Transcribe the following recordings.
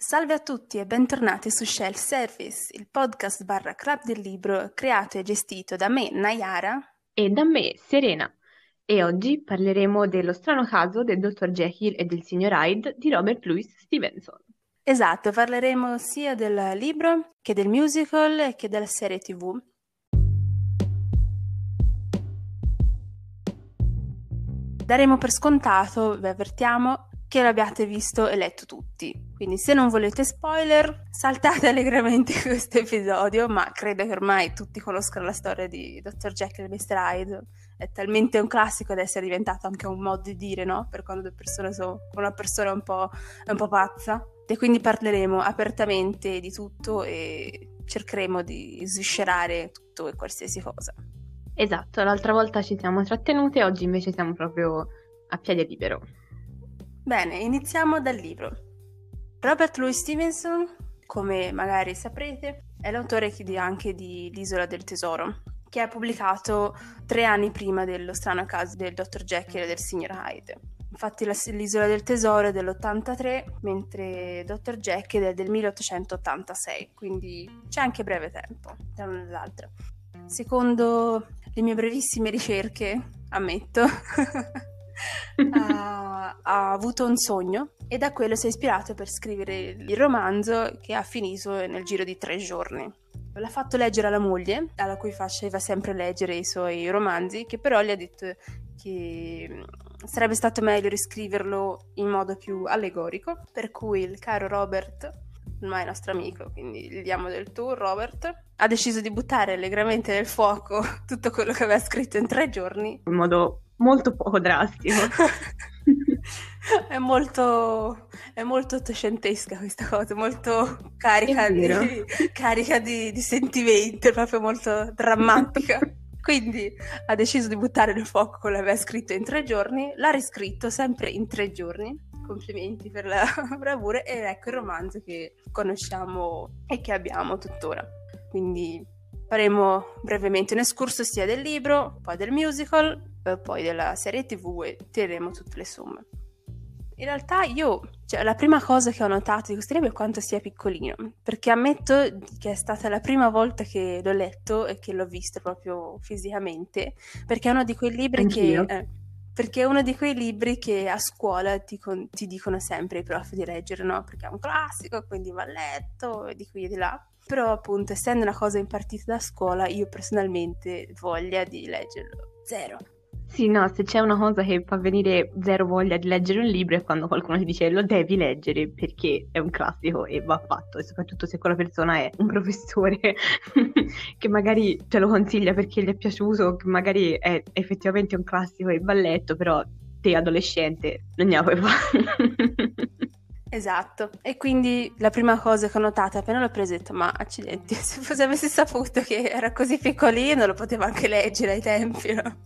Salve a tutti e bentornati su Shell Service, il podcast barra club del libro creato e gestito da me, Nayara. E da me, Serena. E oggi parleremo dello strano caso del dottor Jekyll e del signor Hyde di Robert Louis Stevenson. Esatto, parleremo sia del libro che del musical che della serie tv. Daremo per scontato, vi avvertiamo, che l'abbiate visto e letto tutti. Quindi se non volete spoiler, saltate allegramente questo episodio, ma credo che ormai tutti conoscano la storia di Dr. Jekyll e Mr. Hyde. È talmente un classico da essere diventato anche un modo di dire, no? Per quando due persone sono una persona un po', un po' pazza. E quindi parleremo apertamente di tutto e cercheremo di sviscerare tutto e qualsiasi cosa. Esatto, l'altra volta ci siamo trattenute, oggi invece siamo proprio a piede libero. Bene, iniziamo dal libro. Robert Louis Stevenson, come magari saprete, è l'autore anche di L'isola del tesoro, che ha pubblicato tre anni prima dello strano caso del dottor Jekyll e del signor Hyde. Infatti l'isola del tesoro è dell'83, mentre Dr. Jekyll è del 1886, quindi c'è anche breve tempo tra l'una e l'altra. Secondo le mie brevissime ricerche, ammetto, ha, ha, avuto un sogno e da quello si è ispirato per scrivere il romanzo che ha finito nel giro di tre giorni. L'ha fatto leggere alla moglie, alla cui faceva sempre leggere i suoi romanzi, che però gli ha detto che sarebbe stato meglio riscriverlo in modo più allegorico, per cui il caro Robert, ormai nostro amico, quindi gli diamo del tu, Robert, ha deciso di buttare allegramente nel fuoco tutto quello che aveva scritto in tre giorni. In modo molto poco drastico. è molto, è molto ottocentesca questa cosa, molto carica, di, carica di, di sentimento, proprio molto drammatica. Quindi ha deciso di buttare nel fuoco quello che aveva scritto in tre giorni, l'ha riscritto sempre in tre giorni. Complimenti per la bravura ed ecco il romanzo che conosciamo e che abbiamo tuttora. Quindi faremo brevemente un escurso sia del libro, poi del musical, eh, poi della serie tv e tireremo tutte le somme. In realtà io, cioè, la prima cosa che ho notato di questo libro è quanto sia piccolino, perché ammetto che è stata la prima volta che l'ho letto e che l'ho visto proprio fisicamente, perché è uno di quei libri Anch'io. che... Eh, perché è uno di quei libri che a scuola ti, con, ti, dicono sempre i prof di leggere, no? Perché è un classico, quindi va letto, e di qui e di là. Però appunto, essendo una cosa impartita da scuola, io personalmente voglia di leggerlo zero. Sì, no, se c'è una cosa che fa venire zero voglia di leggere un libro è quando qualcuno ti dice lo devi leggere perché è un classico e va fatto, e soprattutto se quella persona è un professore che magari te lo consiglia perché gli è piaciuto, che magari è effettivamente un classico e va letto, però te adolescente non ne puoi fare. Esatto, e quindi la prima cosa che ho notato appena l'ho preso, ho detto, ma accidenti, se fosse avessi saputo che era così piccolino lo potevo anche leggere ai tempi, no?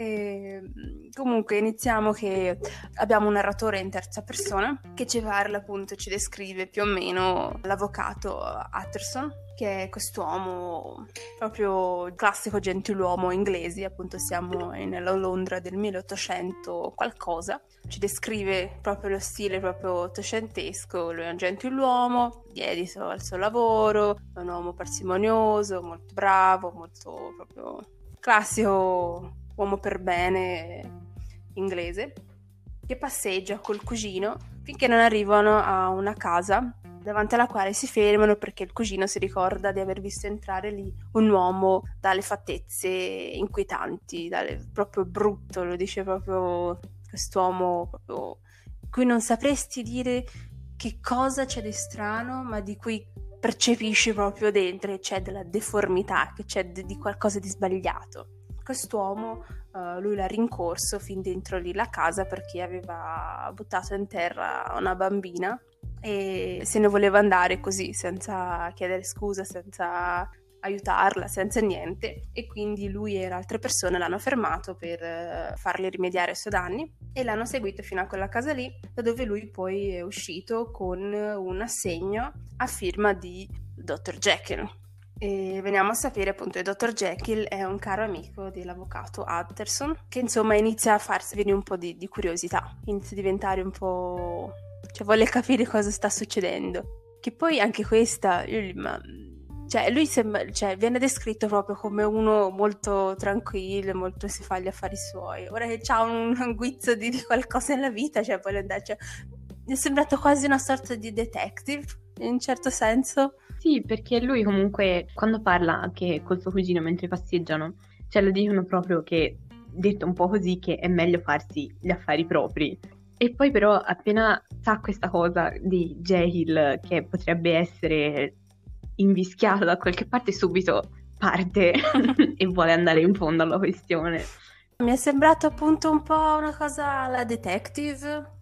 E, ehm, comunque iniziamo che abbiamo un narratore in terza persona che ci parla appunto, ci descrive più o meno l'avvocato Utterson che è quest'uomo proprio classico gentiluomo inglese, appunto siamo nella Londra del 1800 qualcosa. Ci descrive proprio lo stile proprio ottocentesco, lui è un gentiluomo, dedito al suo lavoro, è un uomo parsimonioso, molto bravo, molto proprio classico uomo per bene inglese, che passeggia col cugino finché non arrivano a una casa davanti alla quale si fermano perché il cugino si ricorda di aver visto entrare lì un uomo dalle fattezze inquietanti, dalle, proprio brutto, lo dice proprio quest'uomo proprio, cui non sapresti dire che cosa c'è di strano, ma di cui percepisci proprio dentro che c'è della deformità, che c'è di qualcosa di sbagliato quest'uomo uh, lui l'ha rincorso fin dentro lì la casa perché aveva buttato in terra una bambina e se ne voleva andare così senza chiedere scusa, senza aiutarla, senza niente e quindi lui e altre persone l'hanno fermato per uh, fargli rimediare ai suoi danni e l'hanno seguito fino a quella casa lì da dove lui poi è uscito con un assegno a firma di Dr. Jekyll e veniamo a sapere appunto che Dr. Jekyll è un caro amico dell'avvocato Utterson che insomma inizia a farsi venire un po' di, di, curiosità, inizia a diventare un po' cioè vuole capire cosa sta succedendo. Che poi anche questa, io, ma, cioè lui sembra, cioè, viene descritto proprio come uno molto tranquillo, molto si fa gli affari suoi. Ora che ha un, un guizzo di, di, qualcosa nella vita, cioè vuole andare, cioè, mi è sembrato quasi una sorta di detective, in un certo senso. Sì, perché lui comunque, quando parla anche col suo cugino mentre passeggiano, cioè lo dicono proprio che, detto un po' così, che è meglio farsi gli affari propri. E poi però appena sa questa cosa di Jehyll che potrebbe essere invischiato da qualche parte, subito parte e vuole andare in fondo alla questione. Mi è sembrato appunto un po' una cosa alla detective.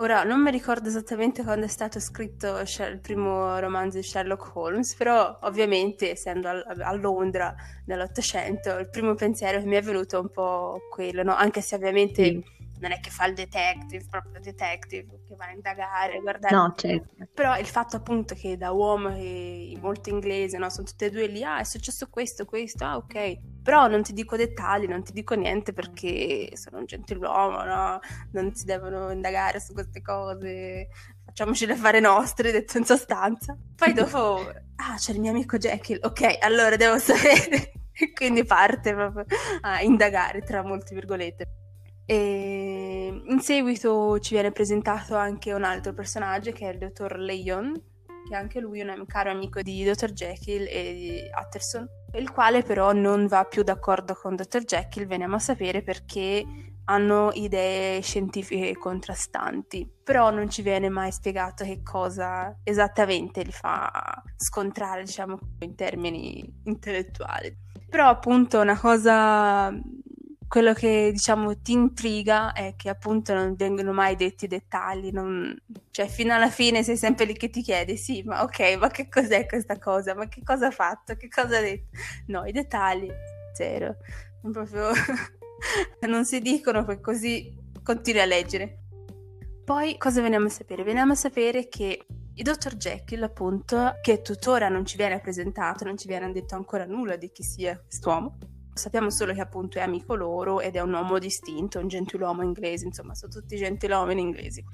Ora non mi ricordo esattamente quando è stato scritto il primo romanzo di Sherlock Holmes, però ovviamente essendo a, Londra nell'Ottocento il primo pensiero che mi è venuto è un po' quello, no? anche se ovviamente... Sì non è che fa il detective, proprio detective, che va a indagare, guardare. No, certo. Però il fatto appunto che da uomo e molto inglese, no, sono tutte e due lì, ah, è successo questo, questo, ah, ok. Però non ti dico dettagli, non ti dico niente perché sono un gentiluomo, no? Non si devono indagare su queste cose. Facciamoci le fare nostre, detto in sostanza. Poi dopo, ah, c'è il mio amico Jekyll, ok, allora devo sapere. E quindi parte proprio a indagare, tra molte virgolette. E in seguito ci viene presentato anche un altro personaggio che è il dottor Leon, che anche lui è un caro amico di Dr. Jekyll e di Utterson, il quale però non va più d'accordo con Dr. Jekyll, veniamo a sapere perché hanno idee scientifiche contrastanti, però non ci viene mai spiegato che cosa esattamente li fa scontrare, diciamo, in termini intellettuali. Però appunto una cosa quello che diciamo ti intriga è che appunto non vengono mai detti i dettagli, non... cioè fino alla fine sei sempre lì che ti chiedi, sì, ma ok, ma che cos'è questa cosa? Ma che cosa ha fatto? Che cosa ha detto? No, i dettagli, zero. Proprio non si dicono, poi così continui a leggere. Poi cosa veniamo a sapere? Veniamo a sapere che il dottor Jekyll, appunto, che tuttora non ci viene presentato, non ci viene detto ancora nulla di chi sia quest'uomo, Sappiamo solo che appunto è amico loro ed è un uomo distinto, un gentiluomo inglese, insomma, sono tutti gentiluomini inglesi.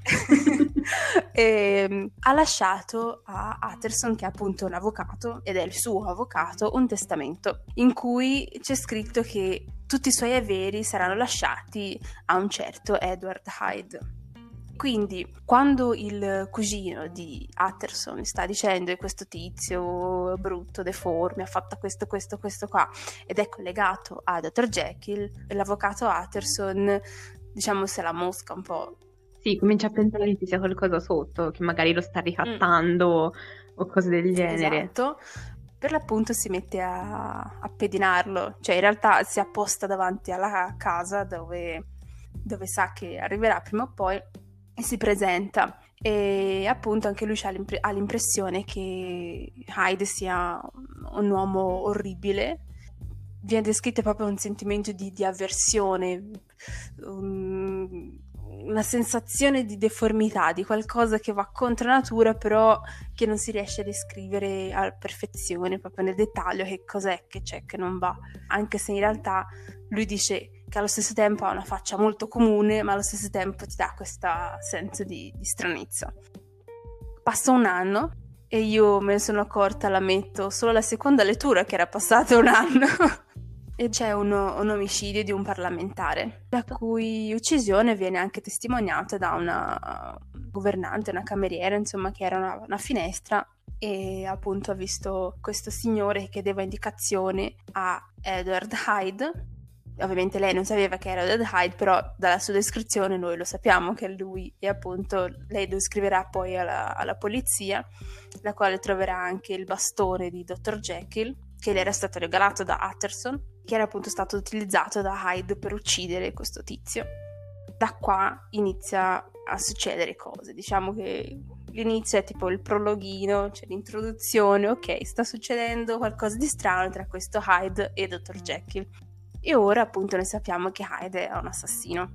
e, ehm, ha lasciato a Utterson, che è appunto un avvocato ed è il suo avvocato, un testamento in cui c'è scritto che tutti i suoi averi saranno lasciati a un certo Edward Hyde. Quindi, quando il cugino di Utterson sta dicendo che questo tizio brutto, deforme, ha fatto questo, questo, questo qua, ed è collegato a Dr. Jekyll, l'avvocato Utterson, diciamo, se la mosca un po'. Sì, comincia a pensare che ci sia qualcosa sotto, che magari lo sta ricattando mm. o cose del genere. Esatto per l'appunto si mette a, a, pedinarlo, cioè in realtà si apposta davanti alla casa dove, dove sa che arriverà prima o poi si presenta e appunto anche lui ha, l'impressione che Hyde sia un uomo orribile viene descritto proprio un sentimento di, di avversione um, una sensazione di deformità, di qualcosa che va contro natura, però che non si riesce a descrivere a perfezione, proprio nel dettaglio, che cos'è che c'è che non va. Anche se in realtà lui dice che allo stesso tempo ha una faccia molto comune, ma allo stesso tempo ti dà questo senso di, di stranezza. Passa un anno e io me ne sono accorta, l'ammetto, solo la seconda lettura che era passato un anno. e c'è un, un, omicidio di un parlamentare, la cui uccisione viene anche testimoniata da una governante, una cameriera, insomma, che era una, una finestra e appunto ha visto questo signore che chiedeva indicazioni a Edward Hyde ovviamente lei non sapeva che era Dead Hyde, però dalla sua descrizione noi lo sappiamo che è lui e appunto lei lo scriverà poi alla, alla polizia, la quale troverà anche il bastone di Dr. Jekyll, che le era stato regalato da Utterson, che era appunto stato utilizzato da Hyde per uccidere questo tizio. Da qua inizia a succedere cose, diciamo che l'inizio è tipo il prologhino, cioè l'introduzione, ok, sta succedendo qualcosa di strano tra questo Hyde e Dr. Jekyll e ora appunto noi sappiamo che Hyde è un assassino.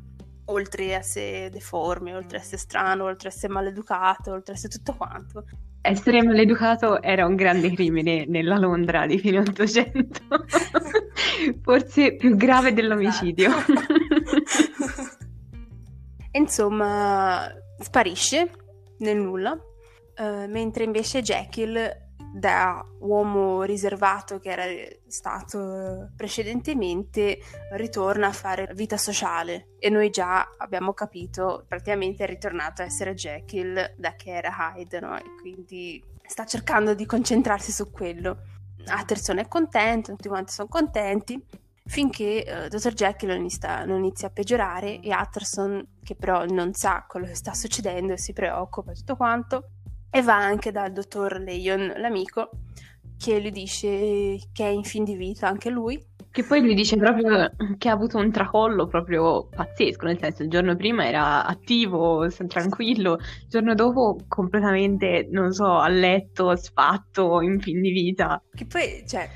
Oltre a essere deforme, oltre a essere strano, oltre a essere maleducato, oltre a essere tutto quanto. Essere maleducato era un grande crimine nella Londra di fine Ottocento. Forse più grave dell'omicidio. Esatto. Insomma, sparisce nel nulla, uh, mentre invece Jekyll da uomo riservato che era stato precedentemente ritorna a fare vita sociale e noi già abbiamo capito praticamente è ritornato a essere Jekyll da che era Hyde no? e quindi sta cercando di concentrarsi su quello Atterson è contento tutti quanti sono contenti finché uh, Dr. Jekyll inizia, non inizia a peggiorare e Atterson che però non sa quello che sta succedendo e si preoccupa tutto quanto e va anche dal dottor Leon, l'amico, che gli dice che è in fin di vita anche lui. Che poi gli dice proprio che ha avuto un tracollo proprio pazzesco, nel senso il giorno prima era attivo, tranquillo, il giorno dopo completamente, non so, a letto, sfatto, in fin di vita. Che poi, cioè,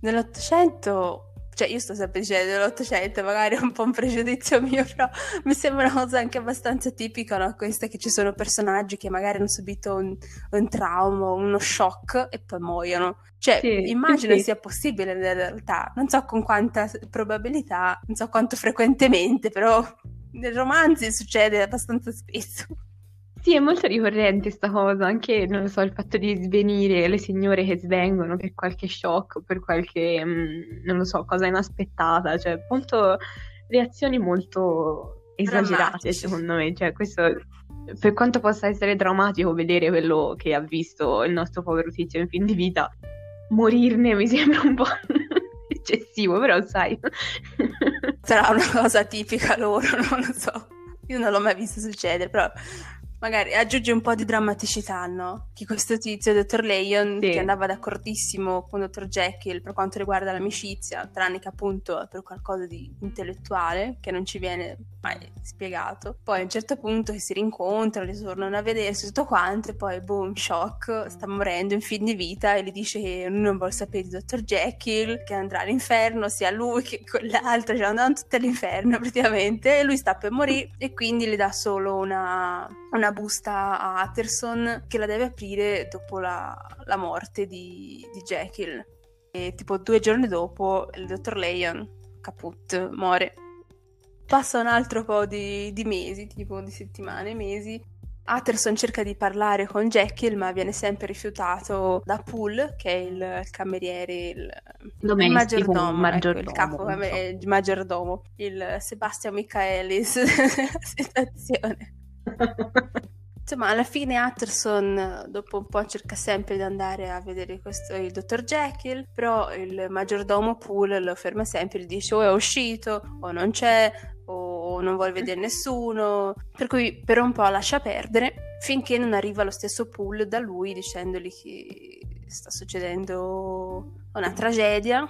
nell'Ottocento cioè io sto sempre dicendo dell'Ottocento, magari è un po' un pregiudizio mio, però mi sembra una cosa anche abbastanza tipica, no? Questa che ci sono personaggi che magari hanno subito un, un trauma, uno shock e poi muoiono. Cioè, sì, immagino sì. sia possibile nella realtà, non so con quanta probabilità, non so quanto frequentemente, però nei romanzi succede abbastanza spesso. Sì, è molto ricorrente sta cosa, anche, non lo so, il fatto di svenire le signore che svengono per qualche shock, per qualche, mh, mm, non lo so, cosa inaspettata, cioè molto, reazioni molto esagerate secondo me, cioè questo, per quanto possa essere drammatico vedere quello che ha visto il nostro povero tizio in fin di vita, morirne mi sembra un po' eccessivo, però sai. Sarà una cosa tipica loro, non lo so. Io non l'ho mai visto succedere, però Magari aggiunge un po' di drammaticità, no? Che questo tizio, Dottor Leon, sì. che andava d'accordissimo con Dottor Jekyll per quanto riguarda l'amicizia, tranne che appunto per qualcosa di intellettuale, che non ci viene mai spiegato. Poi a un certo punto si rincontrano, li tornano a vedersi, tutto quanto, e poi boom, shock, sta morendo in fin di vita e gli dice che non vuole sapere di Dottor Jekyll, che andrà all'inferno, sia lui che quell'altro, cioè andranno tutti all'inferno praticamente, e lui sta per morire e quindi gli dà solo una, una busta a Atterson che la deve aprire dopo la, la morte di, di, Jekyll. E tipo due giorni dopo il dottor Leon, caput, muore. Passa un altro po' di, di mesi, tipo di settimane, mesi. Atterson cerca di parlare con Jekyll, ma viene sempre rifiutato da Poole, che è il, cameriere, il, Domestico, il maggiordomo, maggiordomo, ecco, il capo, so. il maggiordomo, il Sebastian Michaelis situazione. Insomma, alla fine Atterson dopo un po' cerca sempre di andare a vedere questo, il dottor Jekyll, però il maggiordomo Poole lo ferma sempre gli dice o è uscito o non c'è o non vuole vedere nessuno, per cui per un po' lascia perdere finché non arriva lo stesso Poole da lui dicendogli che sta succedendo una tragedia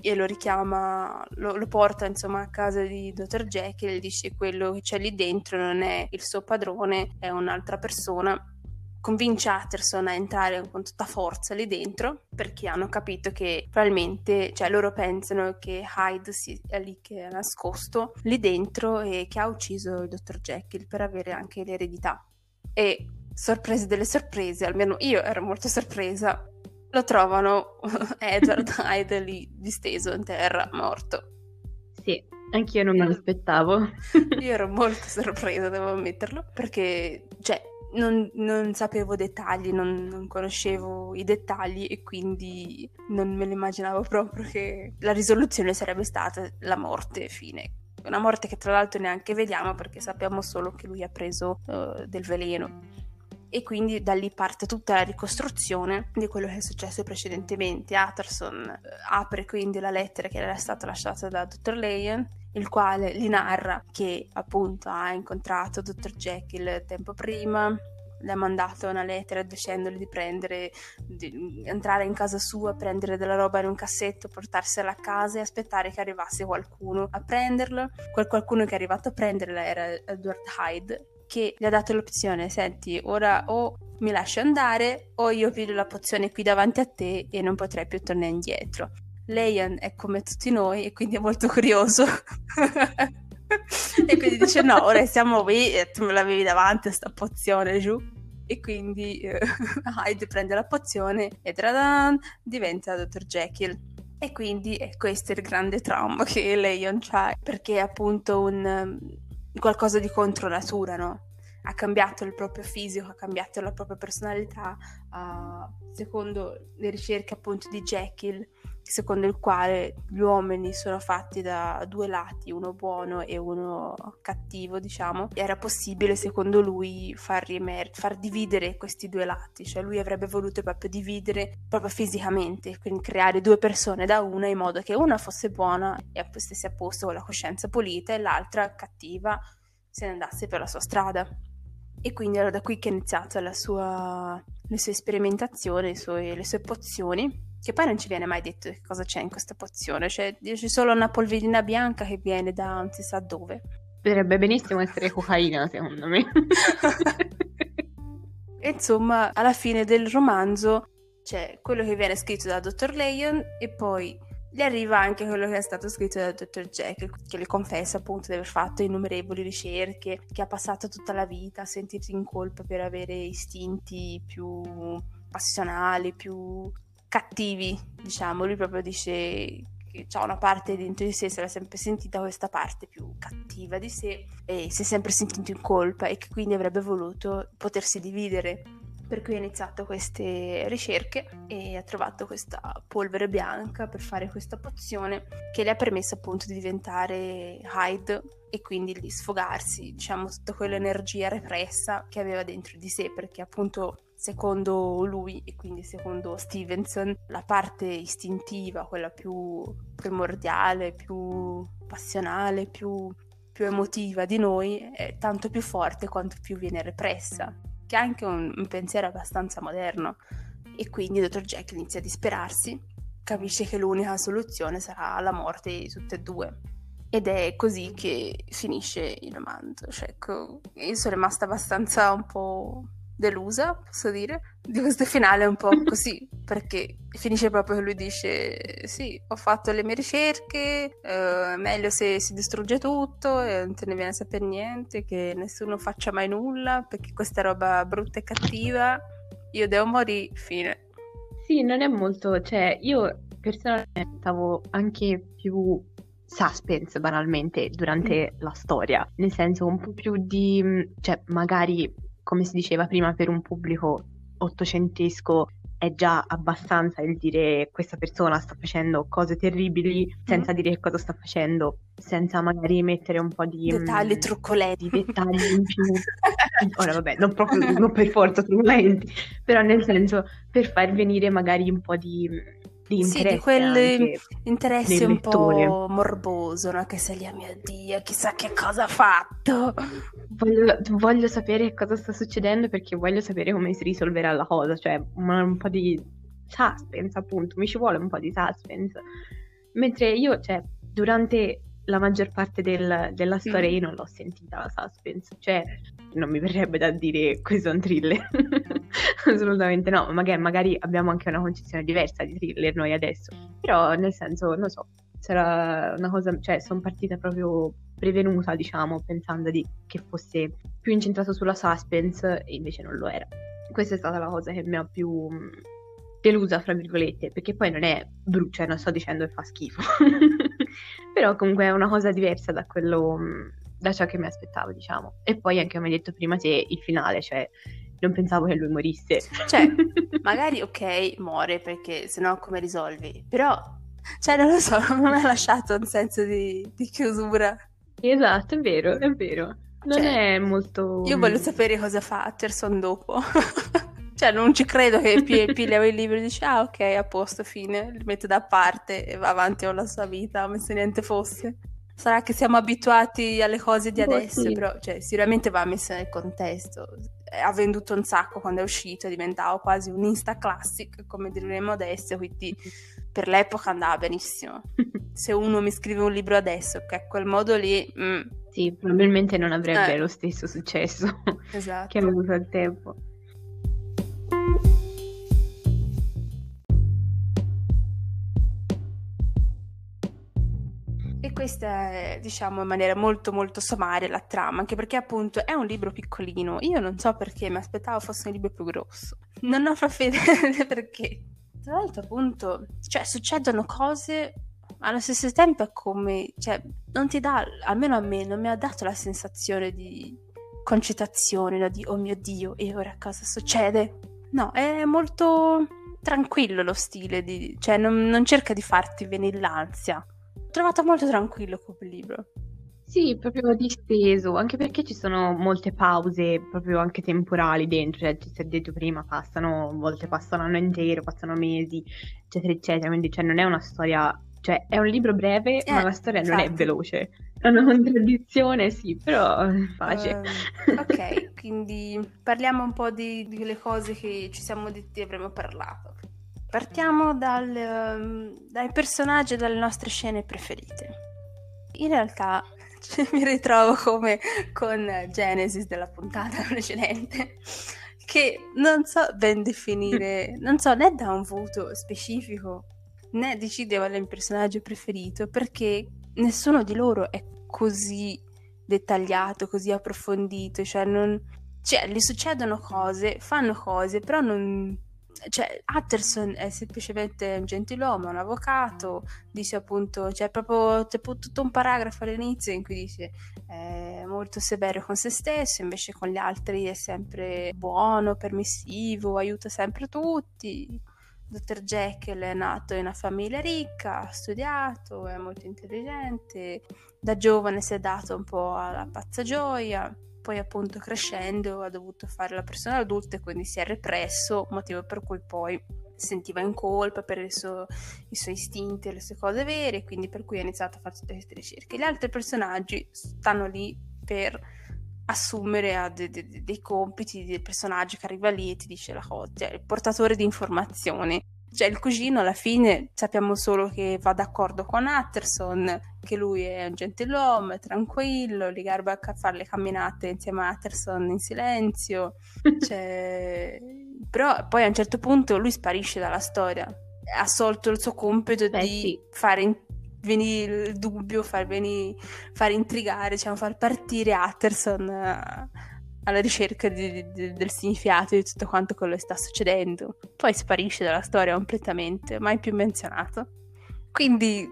e lo richiama, lo, lo, porta insomma a casa di Dr. Jekyll e dice quello che c'è lì dentro non è il suo padrone, è un'altra persona. Convince Atterson a entrare con tutta forza lì dentro perché hanno capito che probabilmente, cioè loro pensano che Hyde sia lì che è nascosto lì dentro e che ha ucciso il Dr. Jekyll per avere anche l'eredità. E sorprese delle sorprese, almeno io ero molto sorpresa, lo trovano Edward Hyde lì disteso in terra, morto. Sì, anch'io non me l'aspettavo. Io ero molto sorpresa, devo ammetterlo, perché, cioè, non, non sapevo dettagli, non, non, conoscevo i dettagli e quindi non me lo immaginavo proprio che la risoluzione sarebbe stata la morte, fine. Una morte che tra l'altro neanche vediamo perché sappiamo solo che lui ha preso uh, del veleno e quindi da lì parte tutta la ricostruzione di quello che è successo precedentemente. Atterson eh, apre quindi la lettera che era stata lasciata da Dr. Leyen, il quale gli narra che appunto ha incontrato Dr. Jekyll tempo prima, le ha mandato una lettera dicendogli di prendere, di entrare in casa sua, prendere della roba in un cassetto, portarsela a casa e aspettare che arrivasse qualcuno a prenderlo. Quel qualcuno che è arrivato a prenderla era Edward Hyde, che gli ha dato l'opzione, senti, ora o mi lasci andare o io piglio la pozione qui davanti a te e non potrai più tornare indietro. Leian è come tutti noi e quindi è molto curioso. e quindi dice no, ora siamo qui e tu me l'avevi davanti sta pozione giù. E quindi eh, Hyde prende la pozione e tradan, diventa Dr. Jekyll. E quindi è questo il grande trauma che Leion ha, perché è appunto un qualcosa di contro natura, no? ha cambiato il proprio fisico, ha cambiato la propria personalità, uh, secondo le ricerche appunto di Jekyll, secondo il quale gli uomini sono fatti da due lati, uno buono e uno cattivo, diciamo, era possibile secondo lui far, riemer- far dividere questi due lati, cioè lui avrebbe voluto proprio dividere proprio fisicamente, quindi creare due persone da una in modo che una fosse buona e stesse a posto con la coscienza pulita e l'altra cattiva se ne andasse per la sua strada. E quindi era da qui che è iniziata sua, le sue sperimentazioni, le sue, le sue pozioni che poi non ci viene mai detto che cosa c'è in questa pozione, cioè c'è solo una polverina bianca che viene da non si sa dove. Potrebbe benissimo essere cocaina, secondo me. insomma, alla fine del romanzo c'è quello che viene scritto da Dr. Leon e poi gli arriva anche quello che è stato scritto da Dr. Jack, che le confessa appunto di aver fatto innumerevoli ricerche, che ha passato tutta la vita a sentirsi in colpa per avere istinti più passionali, più cattivi, diciamo, lui proprio dice che ha una parte dentro di sé, si era sempre sentita questa parte più cattiva di sé e si è sempre sentito in colpa e che quindi avrebbe voluto potersi dividere. Per cui ha iniziato queste ricerche e ha trovato questa polvere bianca per fare questa pozione che le ha permesso appunto di diventare Hyde e quindi di sfogarsi, diciamo, tutta quell'energia repressa che aveva dentro di sé perché appunto secondo lui e quindi secondo Stevenson, la parte istintiva, quella più primordiale, più passionale, più, più emotiva di noi, è tanto più forte quanto più viene repressa, che è anche un, un pensiero abbastanza moderno. E quindi dottor Jack inizia a disperarsi, capisce che l'unica soluzione sarà la morte di tutte e due. Ed è così che finisce il romanzo. Cioè, ecco, io sono rimasta abbastanza un po' delusa, posso dire, di questo finale un po' così, perché finisce proprio che lui dice sì, ho fatto le mie ricerche, eh, meglio se si distrugge tutto e non te ne viene a sapere niente, che nessuno faccia mai nulla, perché questa roba brutta e cattiva, io devo morire, fine. Sì, non è molto, cioè io personalmente stavo anche più suspense banalmente durante mm. la storia, nel senso un po' più di, cioè magari come si diceva prima, per un pubblico ottocentesco è già abbastanza il dire questa persona sta facendo cose terribili senza dire che cosa sta facendo, senza magari mettere un po' di dettagli mh, mm, truculenti, di dettagli in più. Ora vabbè, non proprio non per forza truculenti, però nel senso per far venire magari un po' di di interesse. Sì, di quell'interesse un po' morboso, no? Che sei lì, mio Dio, chissà che cosa ha fatto. Voglio, voglio, sapere cosa sta succedendo perché voglio sapere come si risolverà la cosa, cioè un, un po' di suspense, appunto, mi ci vuole un po' di suspense. Mentre io, cioè, durante la maggior parte del, della storia mm. io non l'ho sentita la suspense, cioè non mi verrebbe da dire questo è un thriller, assolutamente no, magari, magari, abbiamo anche una concezione diversa di thriller noi adesso, però nel senso, non so, sarà una cosa, cioè sono partita proprio prevenuta, diciamo, pensando di, che fosse più incentrato sulla suspense e invece non lo era. Questa è stata la cosa che mi ha più delusa, fra virgolette, perché poi non è brutto, cioè non sto dicendo che fa schifo, però comunque è una cosa diversa da quello, da ciò che mi aspettavo, diciamo. E poi anche come hai detto prima te, il finale, cioè non pensavo che lui morisse. Cioè, magari ok, muore perché sennò come risolvi, però, cioè non lo so, non mi ha lasciato un senso di, di chiusura. Esatto, è vero, è vero. Non cioè, è molto... Io voglio sapere cosa fa Atterson dopo. Cioè, non ci credo che pi- piglia il libro e dice, ah, ok, a posto, fine, li mette da parte e va avanti con la sua vita, come se niente fosse. Sarà che siamo abituati alle cose di adesso, sì. però cioè, sicuramente va messo nel contesto. Ha venduto un sacco quando è uscito, è diventato quasi un Insta Classic, come diremmo adesso, quindi per l'epoca andava benissimo. Se uno mi scrive un libro adesso, che è quel modo lì... Mm. Sì, probabilmente non avrebbe eh. lo stesso successo esatto. che ha avuto al tempo. Questa è, diciamo, in maniera molto molto sommaria la trama, anche perché appunto è un libro piccolino. Io non so perché, mi aspettavo fosse un libro più grosso. Non ho proprio idea perché. Tra l'altro, appunto, cioè, succedono cose allo stesso tempo è come, cioè, non ti dà, almeno a me, non mi ha dato la sensazione di, concitazioni, no? di oh mio Dio, e ora cosa succede? No, è molto tranquillo lo stile, di, cioè non, non cerca di farti venire l'ansia. Ho trovato molto tranquillo quel libro. Sì, proprio disteso, anche perché ci sono molte pause, proprio anche temporali dentro, cioè ci si è detto prima, passano, a volte passano l'anno intero, passano mesi, eccetera, eccetera, quindi cioè, non è una storia, cioè è un libro breve, eh, ma la storia esatto. non è esatto. veloce. È una contraddizione, sì, però pace. Uh, ok, quindi parliamo un po' di, delle cose che ci siamo detti e avremmo parlato. Partiamo dal, um, dai personaggi e dalle nostre scene preferite. In realtà mi ritrovo come con Genesis della puntata precedente, che non so ben definire, non so né da un voto specifico né decide qual è il personaggio preferito, perché nessuno di loro è così dettagliato, così approfondito, cioè non... Cioè, gli succedono cose, fanno cose, però non, cioè, Utterson è semplicemente un gentiluomo, un avvocato, dice appunto, c'è proprio c'è tutto un paragrafo all'inizio in cui dice è molto severo con se stesso, invece con gli altri è sempre buono, permissivo, aiuta sempre tutti. Dr. Jekyll è nato in una famiglia ricca, ha studiato, è molto intelligente, da giovane si è dato un po' alla pazza gioia poi appunto crescendo ha dovuto fare la persona adulta e quindi si è represso, motivo per cui poi sentiva in colpa per suo, i suoi istinti e le sue cose vere, quindi per cui ha iniziato a fare tutte queste ricerche. Gli altri personaggi stanno lì per assumere de- de- de- dei compiti del personaggio che arriva lì e ti dice la cosa, cioè il portatore di informazioni cioè il cugino alla fine sappiamo solo che va d'accordo con Atterson, che lui è un gentiluomo, è tranquillo, li garba a fare le camminate insieme a Atterson in silenzio. Cioè... Però poi a un certo punto lui sparisce dalla storia. Ha assolto il suo compito Beh, di sì. fare in- venire il dubbio, far, venire, far intrigare, diciamo, far partire Atterson a, alla ricerca di, di, del significato di tutto quanto quello che sta succedendo. Poi sparisce dalla storia completamente, mai più menzionato. Quindi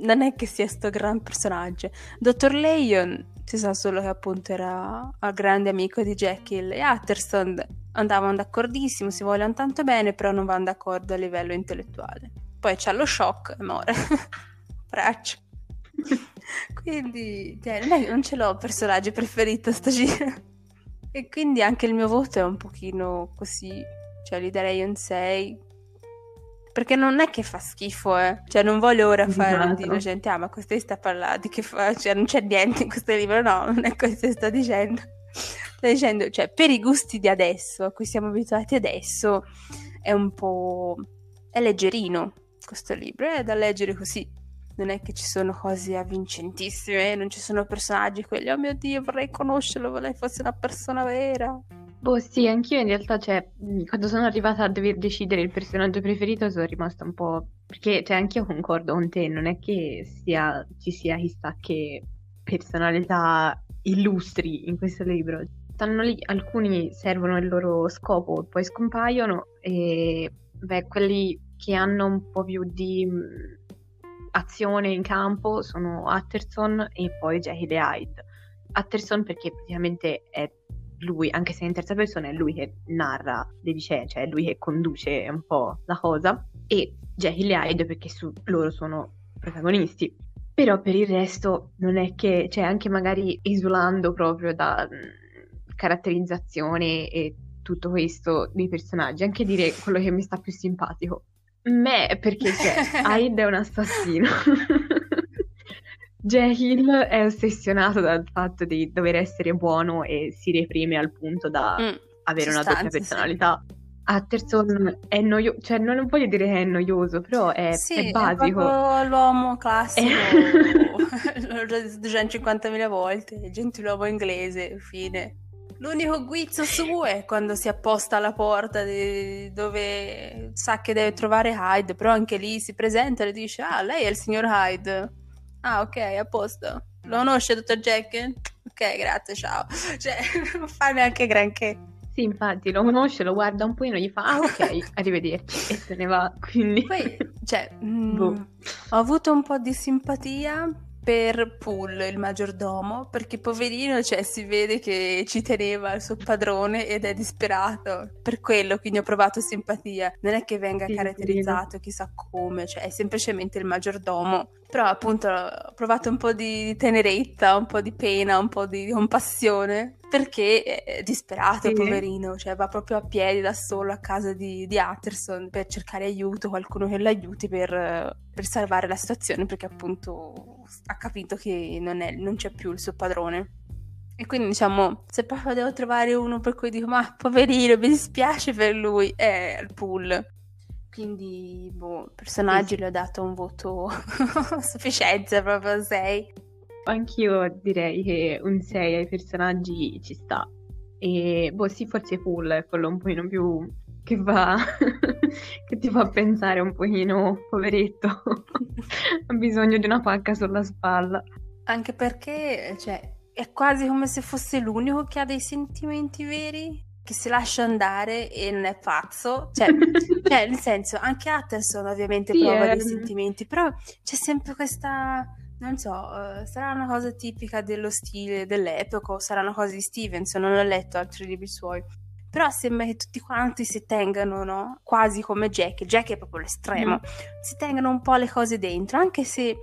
non è che sia sto gran personaggio. Dottor Leon si sa solo che appunto era il grande amico di Jekyll e Utterson andavano d'accordissimo, si vogliono tanto bene, però non vanno d'accordo a livello intellettuale. Poi c'è lo shock e muore. Braccio. Quindi, cioè, non ce l'ho personaggio preferito sto giro. E quindi anche il mio voto è un pochino così, cioè gli darei un 6. Perché non è che fa schifo, eh. Cioè non voglio ora fare esatto. dire gente, ah ma questo sta parlando di che fa, cioè non c'è niente in questo libro, no, non è questo che sto dicendo. Sto dicendo, cioè per i gusti di adesso, a cui siamo abituati adesso, è un po'... è leggerino questo libro, è da leggere così non è che ci sono cose avvincentissime, non ci sono personaggi quelli, oh mio Dio, vorrei conoscerlo, vorrei fosse una persona vera. Boh, sì, anch'io in realtà, cioè, quando sono arrivata a dover decidere il personaggio preferito sono rimasta un po'... Perché, cioè, anch'io concordo con te, non è che sia, ci sia chissà che personalità illustri in questo libro. Stanno lì, alcuni servono il loro scopo, poi scompaiono e, beh, quelli che hanno un po' più di azione in campo sono Atterson e poi Jekyll e Hyde. Atterson perché praticamente è lui, anche se in terza persona, è lui che narra le vicende, cioè è lui che conduce un po' la cosa, e Jekyll e Hyde perché su, loro sono protagonisti. Però per il resto non è che, cioè anche magari esulando proprio da mh, caratterizzazione e tutto questo dei personaggi, anche dire quello che mi sta più simpatico Me, perché cioè, Hyde è un assassino. Jekyll è ossessionato dal fatto di dover essere buono e si reprime al punto da mm, avere una doppia personalità. Sì. Atterson è noioso, cioè non voglio dire che è noioso, però è, sì, è basico. È l'uomo classico, l'ho già detto 250.000 volte, gentiluomo inglese, fine. L'unico guizzo suo è quando si apposta alla porta di... dove sa che deve trovare Hyde, però anche lì si presenta e le dice ah, lei è il signor Hyde. Ah, ok, a posto. Lo conosce, dottor Jack? Ok, grazie, ciao. Cioè, non fa neanche granché. Sì, infatti, lo conosce, lo guarda un po' e gli fa ah, ok, arrivederci, e se ne va, quindi... Poi, cioè, mh, boh. ho avuto un po' di simpatia per Pool, il maggiordomo, perché poverino, cioè, si vede che ci teneva il suo padrone ed è disperato. Per quello, quindi ho provato simpatia. Non è che venga Sì, caratterizzato chissà come, cioè, è semplicemente il maggiordomo. Però, appunto, ho provato un po' di tenerezza, un po' di pena, un po' di compassione, perché è disperato, Sì. poverino, cioè, va proprio a piedi da solo a casa di, di Utterson per cercare aiuto, qualcuno che lo aiuti per, per salvare la situazione, perché appunto ha capito che non, è- non c'è più il suo padrone. E quindi diciamo, se proprio devo trovare uno per cui dico, ma poverino, mi dispiace per lui, è il pool. Quindi, boh, personaggi Sì, le ho dato un voto a sufficienza, proprio 6. Anch'io direi che un 6 ai personaggi ci sta. E boh, sì, forse Pool è quello un pochino più che va, che ti fa pensare un pochino, poveretto, ha bisogno di una pacca sulla spalla. Anche perché, cioè, è quasi come se fosse l'unico che ha dei sentimenti veri, che si lascia andare e non è pazzo. Cioè, cioè, nel senso, anche Utterson ovviamente Sì, prova è- dei sentimenti, però c'è sempre questa, non so, eh, sarà una cosa tipica dello stile dell'epoca, o sarà una cosa di Stevenson, non ho letto altri libri suoi. Però sembra che tutti quanti si tengano, no? Quasi come Jack. Jack è proprio l'estremo. Si tengano un po' le cose dentro, anche se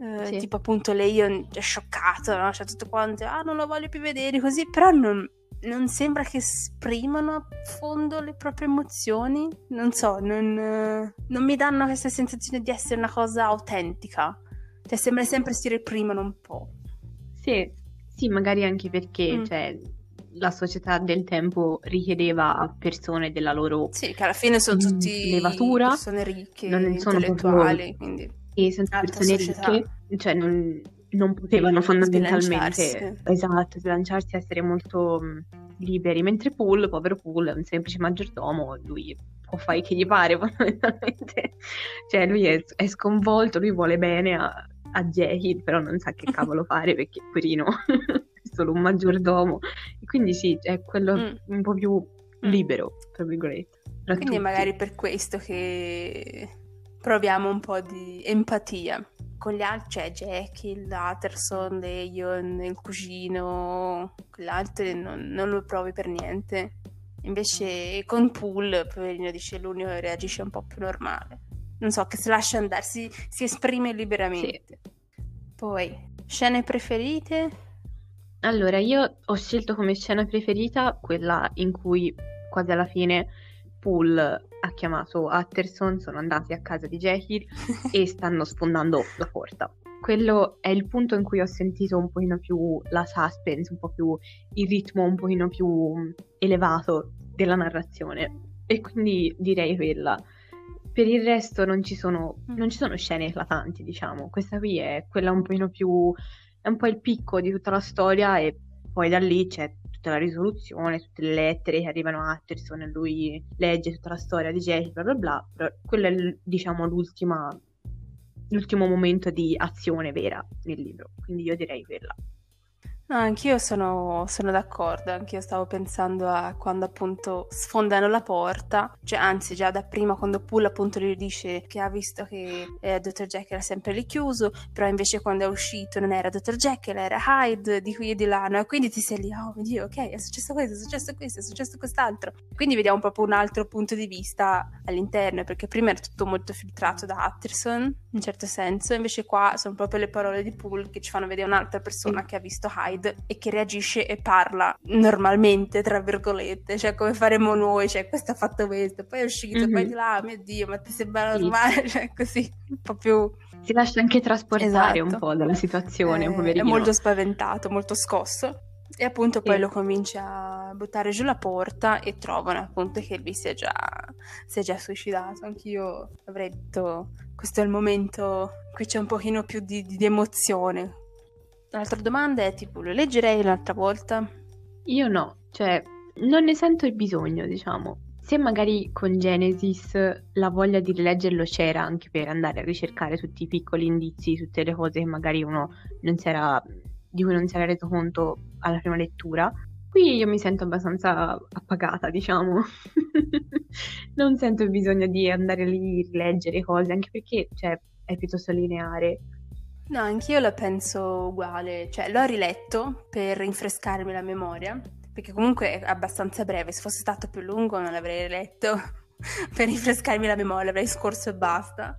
eh, Sì. tipo appunto Leon è scioccato, no? Cioè tutto quanto, ah non lo voglio più vedere così, però non, non sembra che esprimono a fondo le proprie emozioni, non so, non, eh, non mi danno questa sensazione di essere una cosa autentica, cioè sembra sempre si reprimono un po'. Sì, sì, magari anche perché Mm. cioè, la società del tempo richiedeva a persone della loro Sì, che alla fine sono Mm, tutti levatura, persone ricche, non sono intellettuali, quindi e senza persone società. ricche, cioè non, non potevano fondamentalmente, esatto, sbilanciarsi e essere molto mh, liberi, mentre Pool, povero Pool, è un semplice maggiordomo, lui può fare che gli pare fondamentalmente, cioè lui è, è sconvolto, lui vuole bene a, a Jekyll, però non sa che cavolo fare perché poverino è solo un maggiordomo, e quindi sì, è quello Mm. un po' più libero, tra virgolette. tra Quindi è tutti. magari per questo che proviamo un po' di empatia. Con gli altri, cioè Jekyll, Utterson, Leon, il cugino, altri non, non lo provi per niente. Invece con Pool, poverino, dice l'unico che reagisce un po' più normale. Non so, che si lascia andare, si, si esprime liberamente. Poi, scene preferite? Allora, io ho scelto come scena preferita quella in cui quasi alla fine Poole ha chiamato Utterson, sono andati a casa di Jekyll e stanno sfondando la porta. Quello è il punto in cui ho sentito un pochino più la suspense, un po' più il ritmo un pochino più elevato della narrazione. E quindi direi quella. Per il resto non ci sono, non ci sono scene eclatanti, diciamo. Questa qui è quella un pochino più è un po' il picco di tutta la storia e poi da lì c'è tutta la risoluzione, tutte le lettere che arrivano a Utterson e lui legge tutta la storia di Jake, bla bla bla, però quello è diciamo l'ultimo momento di azione vera nel libro, quindi io direi quella. No, anch'io sono, sono d'accordo, anch'io stavo pensando a quando appunto sfondano la porta, cioè anzi già da prima quando Poole appunto gli dice che ha visto che eh, Dr. Jekyll era sempre lì chiuso, però invece quando è uscito non era Dr. Jekyll, era Hyde di qui e di là, no? E quindi ti sei lì, oh mio Dio, ok, è successo questo, è successo questo, è successo quest'altro. Quindi vediamo proprio un altro punto di vista all'interno, perché prima era tutto molto filtrato da Utterson, in un certo senso, invece qua sono proprio le parole di Poole che ci fanno vedere un'altra persona che ha visto Hyde e che reagisce e parla normalmente, tra virgolette, cioè come faremo noi, cioè questo ha fatto questo, poi è uscito, Mhm. poi di là, mio Dio, ma ti sembra Sì. normale, cioè così, un po' più... Si lascia anche trasportare un Esatto. po' dalla situazione, Eh, è poverino. molto spaventato, molto scosso. E appunto poi Sì. lo convince a buttare giù la porta e trovano appunto che lui si è già, si è già suicidato. Anch'io avrei detto questo è il momento cui c'è un pochino più di, di emozione. L'altra domanda è tipo, lo leggerei un'altra volta? Io no, cioè non ne sento il bisogno, diciamo. Se magari con Genesis la voglia di rileggerlo c'era anche per andare a ricercare tutti i piccoli indizi, tutte le cose che magari uno era, di cui non si era reso conto alla prima lettura, qui io mi sento abbastanza appagata, diciamo. Non sento il bisogno di andare lì a rileggere cose, anche perché, cioè, è piuttosto lineare. No, anch'io la penso uguale, cioè l'ho riletto per rinfrescarmi la memoria, perché comunque è abbastanza breve, se fosse stato più lungo non l'avrei letto per rinfrescarmi la memoria, l'avrei scorso e basta.